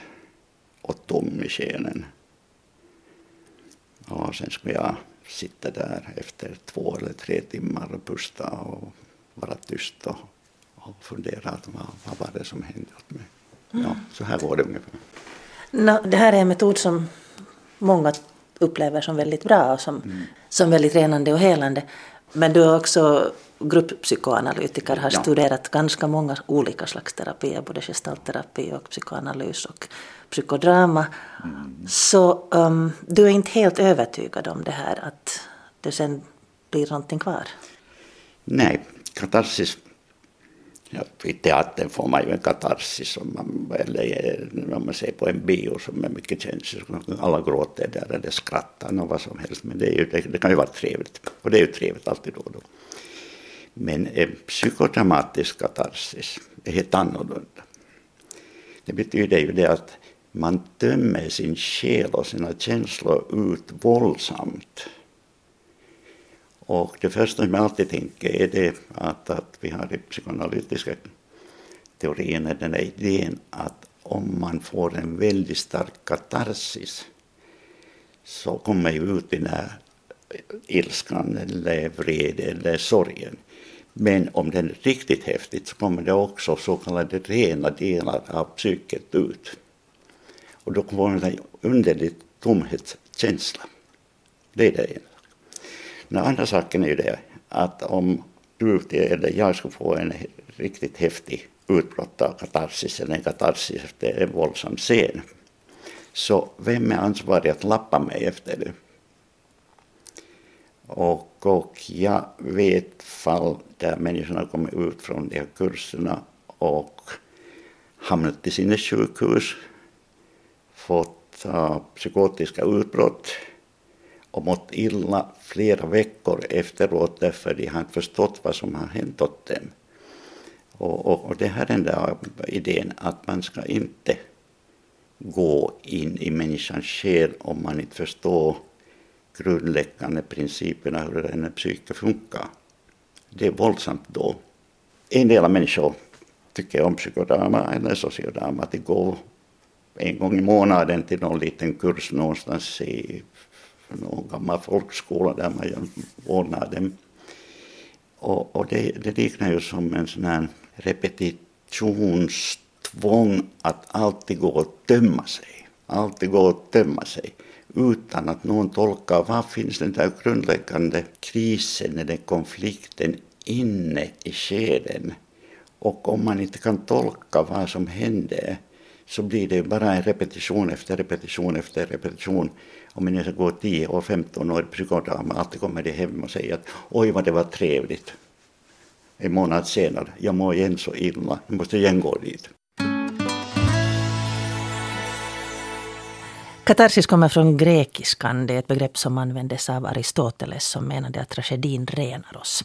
och tom i själen. Och sen skulle jag sitta där efter två eller tre timmar och pusta och vara tyst och, och fundera att vad, vad var det som hände åt mig. Ja, så här går det ungefär. No, det här är en metod som många upplever som väldigt bra och som, mm. som väldigt renande och helande. Men du är också grupppsykoanalytiker, har ja. studerat ganska många olika slags terapier, både gestaltterapi och psykoanalys och psykodrama. Mm. Så um, du är inte helt övertygad om det här att det sen blir någonting kvar? Nej, katarsis Ja, I teatern får man ju en katarsis om man, eller om man ser på en bio som är mycket känslig. Alla gråter där eller skrattar och vad som helst. Men det, ju, det, det, kan ju vara trevligt. Och det är ju trevligt alltid då och då. Men en psykodramatisk katarsis är helt annorlunda. Det betyder ju det att man tömmer sin själ och sina känslor ut våldsamt och det första som jag alltid tänker är det att, att vi har i psykoanalytiska teorin den här idén att om man får en väldigt stark katarsis så kommer ju ut den här ilskan eller vrede eller sorgen. Men om den är riktigt häftigt så kommer det också så kallade rena delar av psyket ut. Och då kommer det en underlig tomhetskänsla. Det är det ena. Den andra saken är ju det att om du eller jag skulle få en riktigt häftig utbrott av katarsis eller en katarsis efter en våldsam scen så vem är ansvarig att lappa mig efter det? Och, och jag vet fall där människorna kommit ut från de här kurserna och hamnat i sina sjukhus, fått uh, psykotiska utbrott och mått illa flera veckor efteråt därför de har inte förstått vad som har hänt åt dem. Och, och, och det här är den där idén att man ska inte gå in i människans själ om man inte förstår grundläggande principerna hur den psyke funkar. Det är våldsamt då. En del av människor tycker om psykodrama eller sociodrama, att gå går en gång i månaden till någon liten kurs någonstans i någon gammal folkskola där man ordnar dem. Och, och det, det liknar ju som en sån här repetitionstvång att alltid gå och tömma sig. Alltid gå och tömma sig utan att någon tolkar var finns den där grundläggande krisen eller konflikten inne i skeden. Och om man inte kan tolka vad som hände så blir det bara en repetition efter repetition efter repetition om man ska gå 10 år, 15 år i psykodrama, alltid kommer det hem och säger att oj vad det var trevligt. En månad senare, jag mår igen så illa, jag måste igen gå dit. Katarsis kommer från grekiskan. Det är ett begrepp som användes av Aristoteles som menade att tragedin renar oss.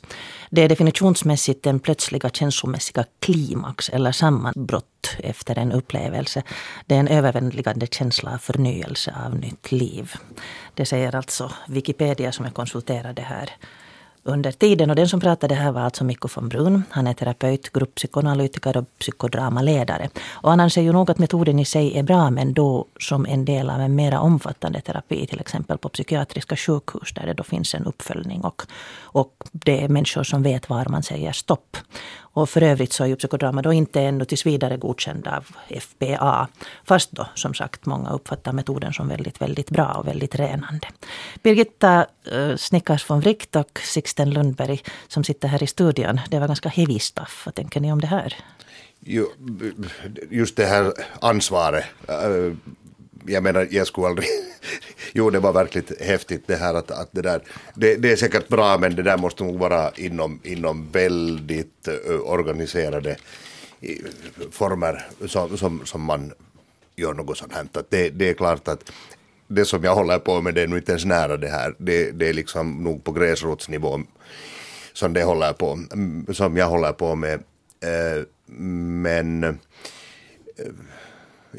Det är definitionsmässigt den plötsliga känslomässiga klimax eller sammanbrott efter en upplevelse. Det är en överväldigande känsla av förnyelse av nytt liv. Det säger alltså Wikipedia som jag konsulterade här under tiden. Och den som pratade här var alltså Mikko von Brun. Han är terapeut, grupppsykoanalytiker och psykodramaledare. Och han anser ju nog att metoden i sig är bra men då som en del av en mera omfattande terapi. Till exempel på psykiatriska sjukhus där det då finns en uppföljning och, och det är människor som vet var man säger stopp. Och för övrigt så är ju psykodrama då inte ännu tills vidare godkända av FBA. Fast då som sagt många uppfattar metoden som väldigt, väldigt bra och väldigt renande. Birgitta eh, Snickars von Wright och Sixten Lundberg som sitter här i studion. Det var ganska heavy stuff. Vad tänker ni om det här? Just det här ansvaret. Eh, jag menar, jag skulle aldrig... *laughs* jo, det var verkligt häftigt det här att, att det där... Det, det, är säkert bra, men det där måste nog vara inom, inom väldigt eh, organiserade eh, former som, som, som man gör något sånt här. Att det, det är klart att det som jag håller på med det är nog inte ens nära det här. Det, det är liksom nog på gräsrotsnivå som det håller på, mm, som jag håller på med. Eh, men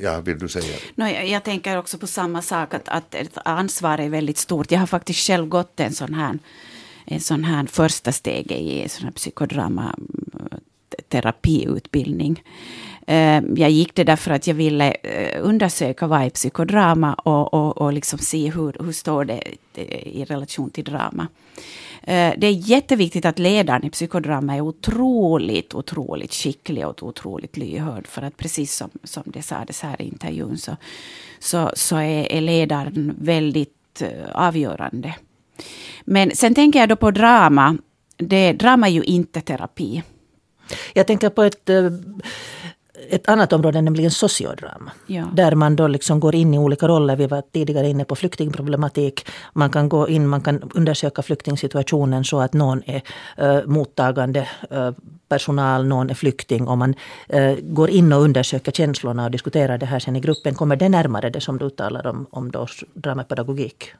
Ja, vill du säga? No, jag, jag, tänker också på samma sak, att, att ansvar är väldigt stort. Jag har faktiskt själv gått en sån här, en sån här första steg i sån här psykodramaterapiutbildning. terapiutbildning. Ehm, jag gick det därför att jag ville eh, undersöka vad är psykodrama och, och, och liksom se hur, hur står det eh, i relation till drama. Eh, det är jätteviktigt att ledaren i psykodrama är otroligt, otroligt skicklig och otroligt lyhörd. För att precis som, som det sades här i intervjun så, så, så är, är ledaren väldigt eh, avgörande. Men sen tänker jag då på drama. Det, drama är ju inte terapi. Jag tänker på ett uh ett annat område, nämligen sociodrama. Ja. Där man då liksom går in i olika roller. Vi var tidigare inne på flyktingproblematik. Man kan gå in, man kan undersöka flyktingsituationen så att någon är uh, mottagande uh, personal, någon är flykting och man uh, går in och undersöker känslorna och diskuterar det här sen i gruppen. Kommer det närmare det som du talar om, om då dramapedagogik?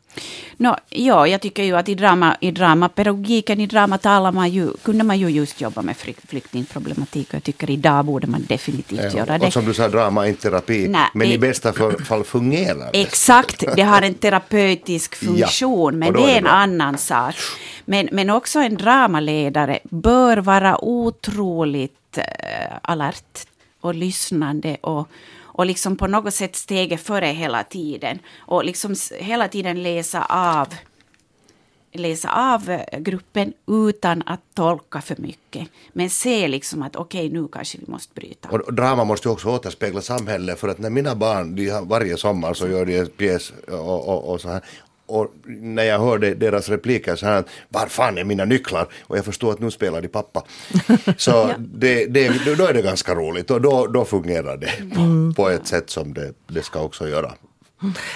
No, ja, jag tycker ju att i, drama, i dramapedagogiken, i drama talar man ju, kunde man ju just jobba med flyktingproblematik. Och jag tycker idag borde man definitivt ja, göra det. Och som du sa, drama är inte terapi. Nej, men det, i bästa fall fungerar det. Exakt, det har en terapeutisk *laughs* funktion. ja, men det är, det en bra. annan sak. Men, men också en dramaledare bör vara otroligt uh, alert och lyssnande och och liksom på något sätt steget före hela tiden. Och liksom hela tiden läsa av läsa av gruppen utan att tolka för mycket. Men se liksom att okej, okay, nu kanske vi måste bryta. Och drama måste ju också återspegla samhället för att när mina barn, de har, varje sommar så gör de en pjäs och, och, och så här och när jag hörde deras repliker så här, var fan är mina nycklar? Och jag förstår att nu spelar de pappa. *laughs* Så ja. det, det, då är det ganska roligt och då, då fungerar det mm. på, ett sätt som det, det ska också göra.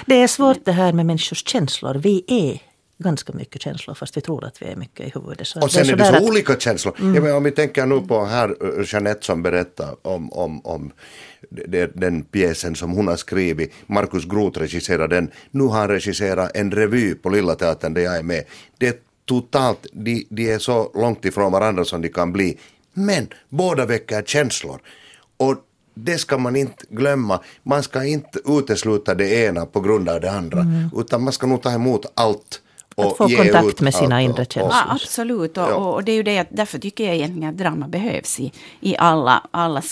Det är svårt det här med människors känslor. Vi är ganska mycket känslor fast vi tror att vi är mycket i huvudet. Så och sen är det så, är det så att... olika känslor. Mm. Ja, om vi tänker nu på här eh, Jeanette som berättar om, om, om den pjäsen som hon har skrivit. Markus Groth regisserar den. Nu har han regisserat en revy på Lilla Teatern där jag är med. Det är totalt, de, de är så långt ifrån varandra som de kan bli. Men båda väcker känslor. Och det ska man inte glömma. Man ska inte utesluta det ena på grund av det andra. Mm. Utan man ska nog ta emot allt att få kontakt med sina inre känslor. Ja, absolut, och, ja. och, det är ju det, därför tycker jag egentligen att drama behövs i, i alla, alla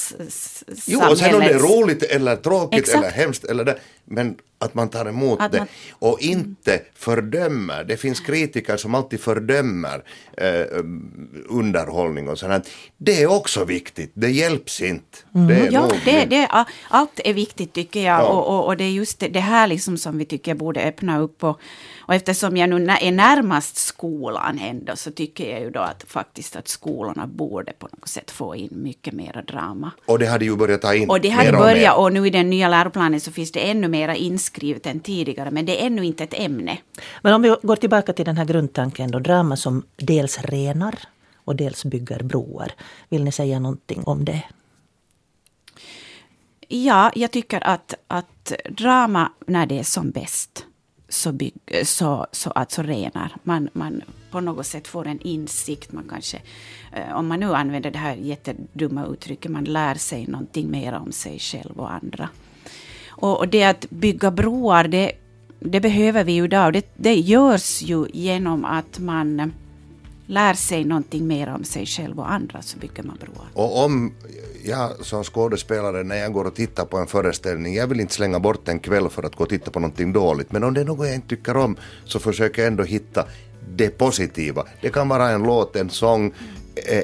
Jo, och sen om det är roligt eller tråkigt Exakt. eller hemskt eller det, men att man tar emot att det man... och inte fördömer. Det finns kritiker som alltid fördömer eh, underhållning och sånt. Det är också viktigt, det hjälps inte. Mm. Det ja, det, det, allt är viktigt tycker jag ja. och, och, och, det är just det, här liksom som vi tycker borde öppna upp och och eftersom jag nu är närmast skolan ändå så tycker jag ju då att faktiskt att skolorna borde på något sätt få in mycket mera drama. Och det hade ju börjat ta in Och det hade börjat och, och nu i den nya läroplanen så finns det ännu mera inskrivet än tidigare men det är ännu inte ett ämne. Men om vi går tillbaka till den här grundtanken då, drama som dels renar och dels bygger broar. Vill ni säga någonting om det? Ja, jag tycker att, att drama när det är som bäst så, bygg, så, så alltså renar. Man, man på något sätt får en insikt. Man kanske, eh, om man nu använder det här jättedumma uttrycket, man lär sig någonting mer om sig själv och andra. Och, och det att bygga broar, det, det behöver vi ju idag. Det, det görs ju genom att man lär sig någonting mer om sig själv och andra så bygger man broar. Och om jag som skådespelare när jag går och tittar på en föreställning, jag vill inte slänga bort en kväll för att gå och titta på någonting dåligt, men om det är något jag inte tycker om så försöker jag ändå hitta det positiva. Det kan vara en låt, en sång,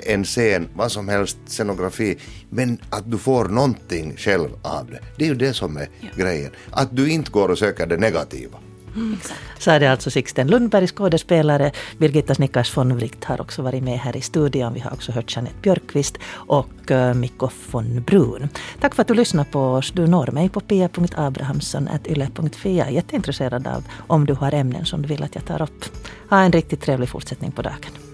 en scen, vad som helst, scenografi. Men att du får någonting själv av det. Det är ju det som är ja. grejen. Att du inte går och söker det negativa. Mm. Sa det alltså Sixten Lundberg, skådespelare. Birgitta Snickars von Wright har också varit med här i studion. Vi har också hört Jeanette Björkqvist och uh, Mikko von Brun. Tack för att du lyssnade på oss. Du når mig på pia.abrahamsson.yle.fi. Jag är jätteintresserad av om du har ämnen som du vill att jag tar upp. Ha en riktigt trevlig fortsättning på dagen.